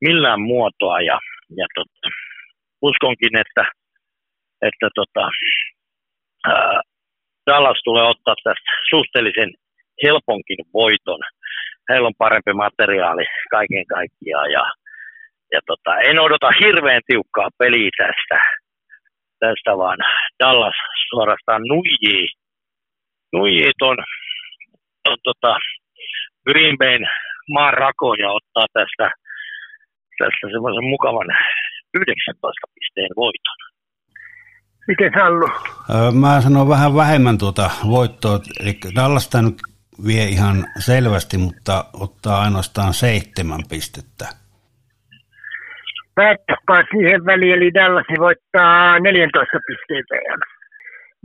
millään muotoa ja, ja tota, uskonkin, että, että tota, ää, Dallas tulee ottaa tästä suhteellisen helponkin voiton. Heillä on parempi materiaali kaiken kaikkiaan ja, ja tota, en odota hirveän tiukkaa peliä tästä, tästä vaan Dallas suorastaan nuijii, nuijii ton, ton tota Green Bayn maan rakoja ottaa tästä, tästä semmoisen mukavan 19 pisteen voiton. Miten Sallu? Mä sanon vähän vähemmän tuota voittoa, eli Dallas nyt vie ihan selvästi, mutta ottaa ainoastaan seitsemän pistettä. Päättäpä siihen väliin, eli Dallas voittaa 14 pisteen verran.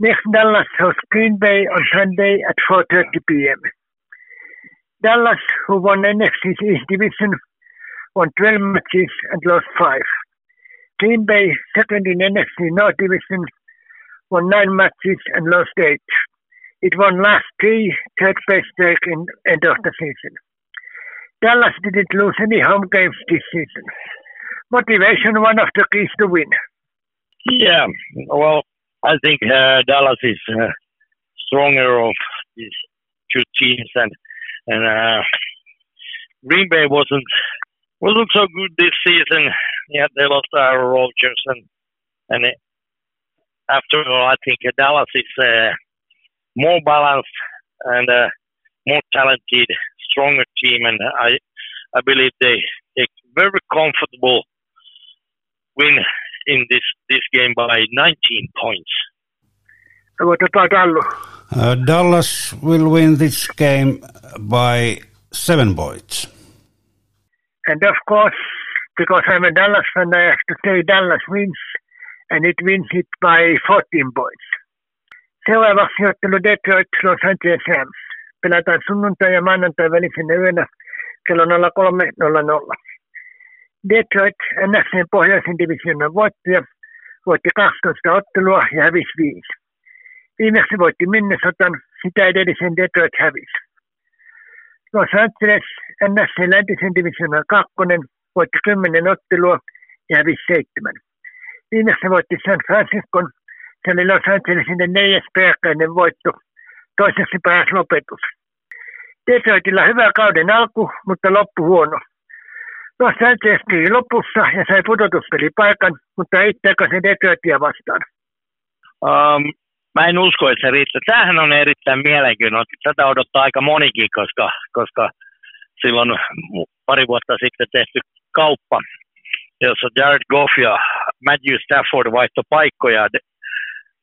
Next Dallas hosts Green Bay on Sunday at 4.30 p.m. Dallas, who won NFC's East Division, won 12 matches and lost 5. Green Bay, second in the NFC North Division, won nine matches and lost eight. It won last three third place break in end of the season. Dallas didn't lose any home games this season. Motivation, one of the keys to win. Yeah, well, I think uh, Dallas is uh, stronger of these two teams, and and uh, Green Bay wasn't wasn't so good this season. Yeah, they lost Aaron Rodgers, and and it, after all, I think Dallas is uh, more balanced and uh, more talented, stronger team, and I I believe they they very comfortable win in this this game by 19 points. What about Dallas? Uh, Dallas will win this game by seven points. And of course, because I'm a Dallas fan, I have to say Dallas wins, and it wins it by 14 points. Seuraavaksi ottelu Detroit Los Angeles Rams. Pelataan sunnuntai ja maanantai välisenä yönä kello 03.00. Detroit, NFCn pohjoisen divisionan voittaja, voitti 12 ottelua ja hävisi 5. Viimeksi voitti Minnesotan, sitä edellisen Detroit hävisi. Los Angeles, NFC läntisen divisionan kakkonen, voitti 10 ottelua ja hävisi 7. Viimeksi voitti San Franciscon, se oli Los Angelesin neljäs peräkkäinen voitto, toiseksi paras lopetus. Detroitilla hyvä kauden alku, mutta loppu huono. Los Angeles tuli lopussa ja sai pudotuspelipaikan, mutta ei takaisin Detroitia vastaan. Um, mä en usko, että se riittää. Tämähän on erittäin mielenkiintoista. Tätä odottaa aika monikin, koska, koska silloin pari vuotta sitten tehty kauppa, jossa Jared Goff ja Matthew Stafford vaihto paikkoja.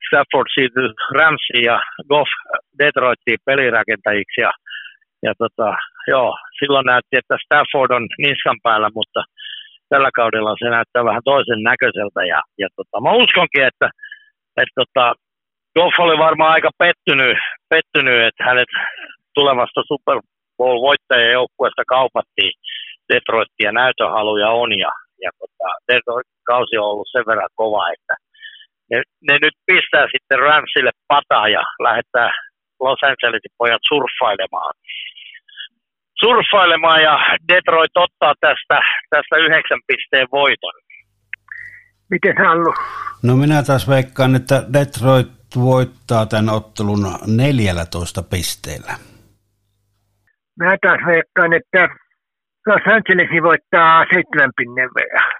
Stafford siirtyi Ramsiin ja Goff Detroittiin pelirakentajiksi. Ja, ja tota, joo, silloin näytti, että Stafford on niskan päällä, mutta tällä kaudella se näyttää vähän toisen näköiseltä. Ja, ja tota, mä uskonkin, että, että tota, Goff oli varmaan aika pettynyt, pettynyt että hänet tulevasta Super Bowl-voittajan joukkueesta kaupattiin Detroittia näytöhaluja on ja, ja tota, Detroit-kausi on ollut sen verran kova, että ne, ne nyt pistää sitten Ramsille pataa ja lähettää Los Angelesin pojat surffailemaan. Surffailemaan ja Detroit ottaa tästä, tästä yhdeksän pisteen voiton. Miten Hallu? No minä taas veikkaan, että Detroit voittaa tämän ottelun 14 pisteellä. Mä taas veikkaan, että Los Angeles voittaa seitsemän pinnen verran.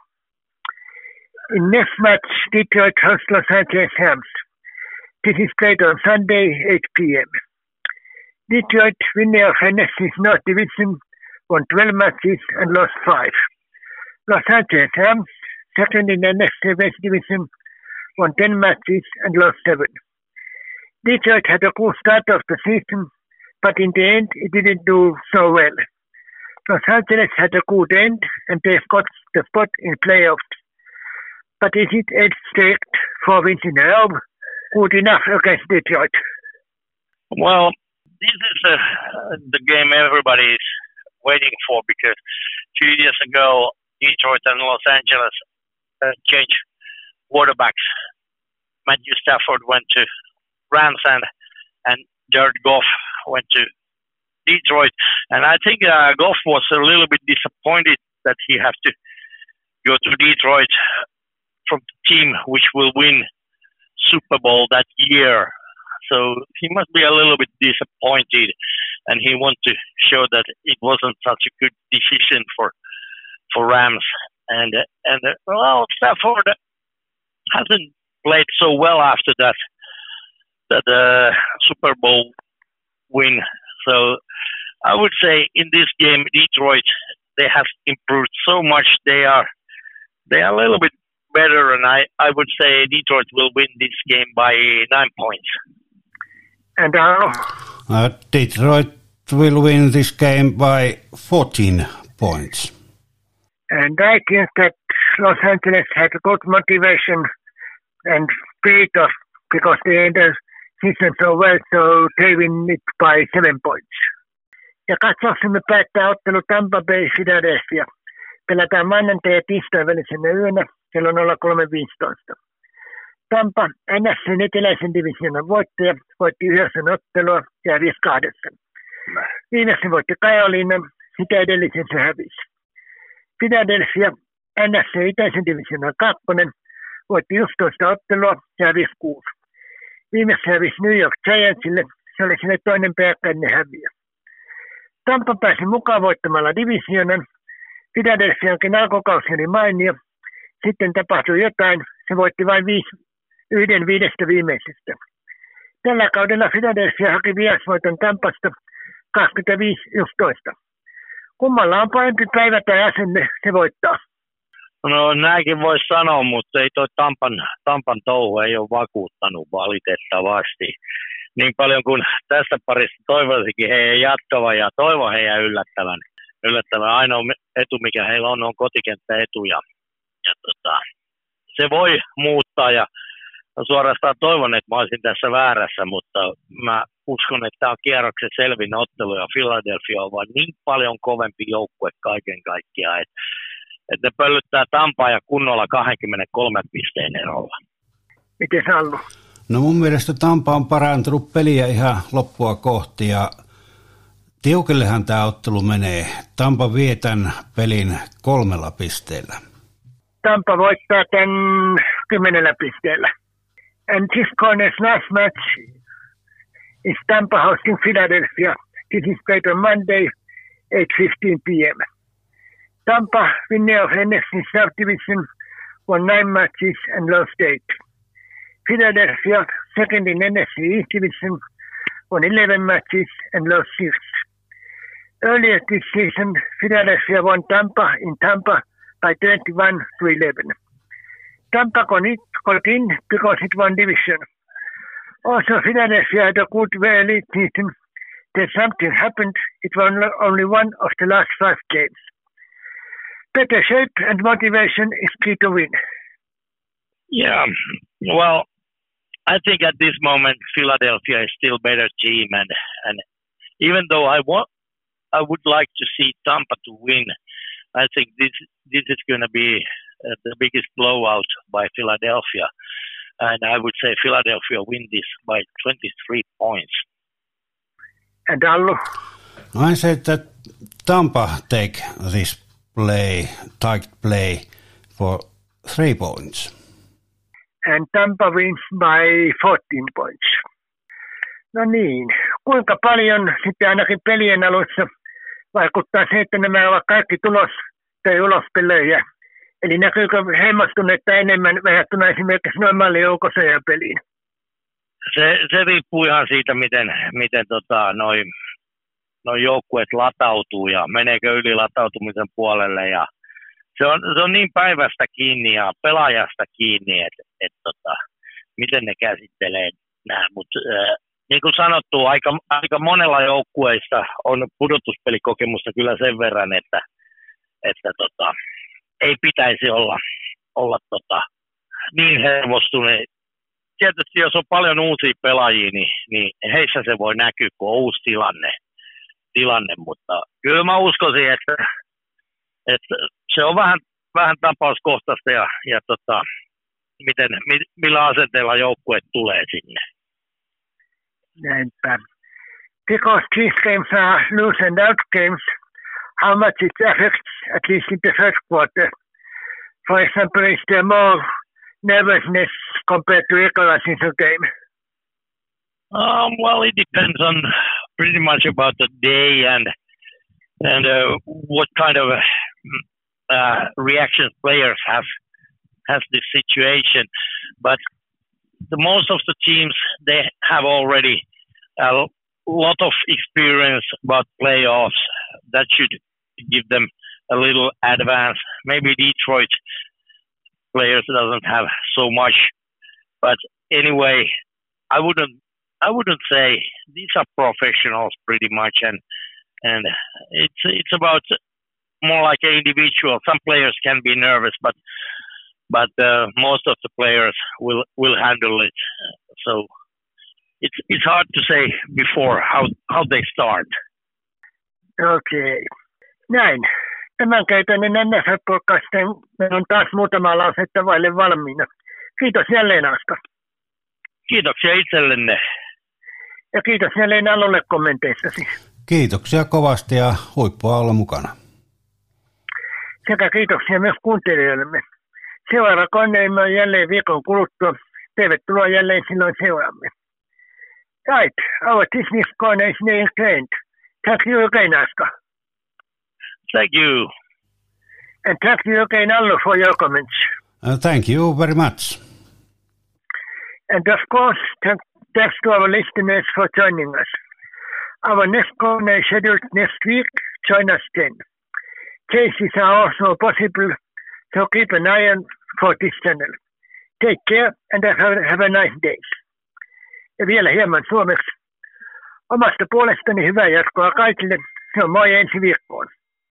Next match, Detroit hosts Los Angeles Rams. This is played on Sunday, 8 p.m. Detroit, winner of NFC's North Division, won 12 matches and lost 5. Los Angeles Rams, second in the NFC West Division, won 10 matches and lost 7. Detroit had a good start of the season, but in the end it didn't do so well. Los Angeles had a good end and they've got the spot in playoffs. But is it eight straight for wins in a good enough against Detroit? Well, this is uh, the game everybody is waiting for because a few years ago, Detroit and Los Angeles uh, changed quarterbacks. Matthew Stafford went to Rams and, and Jared Goff went to Detroit. And I think uh, Goff was a little bit disappointed that he has to go to Detroit from the team which will win Super Bowl that year. So he must be a little bit disappointed, and he wants to show that it wasn't such a good decision for for Rams. And and well, Stafford hasn't played so well after that that uh, Super Bowl win. So I would say in this game, Detroit they have improved so much. They are they are a little bit better, and I, I would say Detroit will win this game by nine points. And uh, Uh, Detroit will win this game by 14 points. and I think that Los Angeles had good motivation and spirit of because they ended season so well, so they win it by seven points. Ja katsoksimme päättää ottelu Tampa Bay Philadelphia. Pelataan maanantai- ja tiistai välisenä yönä kello 03.15. Tampa, NFCn eteläisen divisioonan voittaja, voitti yhdeksän ottelua ja hävisi kahdeksan. Viimeksi voitti Carolina, sitä edellisen se hävisi. Philadelphia, NFC itäisen divisioonan kakkonen, voitti 11 ottelua ja hävisi kuusi. Viimeksi hävisi New York Giantsille, se oli sille toinen peräkkäinen häviö. Tampa pääsi mukaan voittamalla divisioonan. Philadelphiankin alkukausi oli mainio. Sitten tapahtui jotain. Se voitti vain viisi, yhden viidestä viimeisestä. Tällä kaudella Philadelphia haki viasvoiton Tampasta 25-11. Kummalla on parempi päivä tai asenne, se voittaa. No näinkin voisi sanoa, mutta ei toi Tampan, Tampan touhu ei ole vakuuttanut valitettavasti. Niin paljon kuin tässä parissa toivoisinkin heidän jatkavan ja toivon heidän yllättävän. yllättävän. Ainoa etu, mikä heillä on, on kotikenttäetu ja, ja tota, se voi muuttaa ja suorastaan toivon, että mä olisin tässä väärässä, mutta mä uskon, että tämä on kierroksen selvin ottelu ja Philadelphia on vain niin paljon kovempi joukkue kaiken kaikkiaan, että, että ne pöllyttää Tampaa ja kunnolla 23 pisteen erolla. Miten Sallu? No mun mielestä Tampa on parantunut peliä ihan loppua kohti ja tiukellehan tämä ottelu menee. Tampa vie tämän pelin kolmella pisteellä. Tampa voittaa tämän kymmenellä pisteellä. And this corner's last match is Tampa hosting Philadelphia. This is played on Monday, 8.15 p.m. Tampa, winner of NFC South Division, won nine matches and lost eight. Philadelphia, second in NFC East Division, won 11 matches and lost six. Earlier this season, Philadelphia won Tampa in Tampa by 21 to 11. Tampa got, it, got in because it won division. Also, Philadelphia had a good early season. Then something happened. It won only one of the last five games. Better shape and motivation is key to win. Yeah, well, I think at this moment Philadelphia is still better team, and and even though I want, I would like to see Tampa to win. I think this this is going to be uh, the biggest blowout by Philadelphia, and I would say Philadelphia win this by 23 points. And Allu, I said that Tampa take this play, tight play for three points. and Tampa wins by 14 points. No niin, kuinka paljon sitten ainakin pelien alussa vaikuttaa se, että nämä ovat kaikki tulos- tai ulospelejä. Eli näkyykö hemmastunetta enemmän verrattuna esimerkiksi normaaliin joukoseen-peliin? Se, se riippuu ihan siitä, miten, miten tota, noin noi joukkueet latautuu ja meneekö yli latautumisen puolelle. Ja se, on, se on niin päivästä kiinni ja pelaajasta kiinni, että et, tota, miten ne käsittelee nämä. Mutta äh, niin kuin sanottu, aika, aika monella joukkueista on pudotuspelikokemusta kyllä sen verran, että, että tota, ei pitäisi olla, olla tota, niin hermostunut. Tietysti jos on paljon uusia pelaajia, niin, niin heissä se voi näkyä, kun on uusi tilanne, tilanne. mutta kyllä mä uskoisin, että, että se on vähän, vähän tapauskohtaista ja, ja tota, miten, millä asenteella joukkueet tulee sinne. Näinpä. Because these games are loose and out games, how much it affects, at least in the first quarter. For example, is there more nervousness compared to season game? Um, well, it depends on pretty much about the day and and uh, what kind of uh, reactions players have has this situation. But the most of the teams they have already a lot of experience about playoffs. That should give them a little advance. Maybe Detroit players doesn't have so much, but anyway, I wouldn't I wouldn't say these are professionals pretty much, and and it's it's about more like an individual. Some players can be nervous, but but uh, most of the players will will handle it. So it's it's hard to say before how how they start. Okay, näin. Tämänkäytöinen NFL-podcastin meillä on taas muutama lausetta vaille valmiina. Kiitos jälleen Aska. Kiitoksia itsellenne. Ja kiitos jälleen Alolle kommenteissasi. Kiitoksia kovasti ja huippua olla mukana. Sekä kiitoksia myös kuuntelijoillemme. Seuraava koneimme on jälleen viikon kuluttua. Tervetuloa jälleen silloin seuraamme. Right, our Disney coronation is trained. Thank you again, Aska. Thank you. And thank you again, Allo, for your comments. Uh, thank you very much. And of course, thanks to our listeners for joining us. Our next call is scheduled next week. Join us then. Cases are also possible, so keep an eye on for this channel. Take care and have, have a nice day. Ja vielä hieman suomeksi. Omasta puolestani hyvää jatkoa kaikille. Se on moi ensi viikkoon.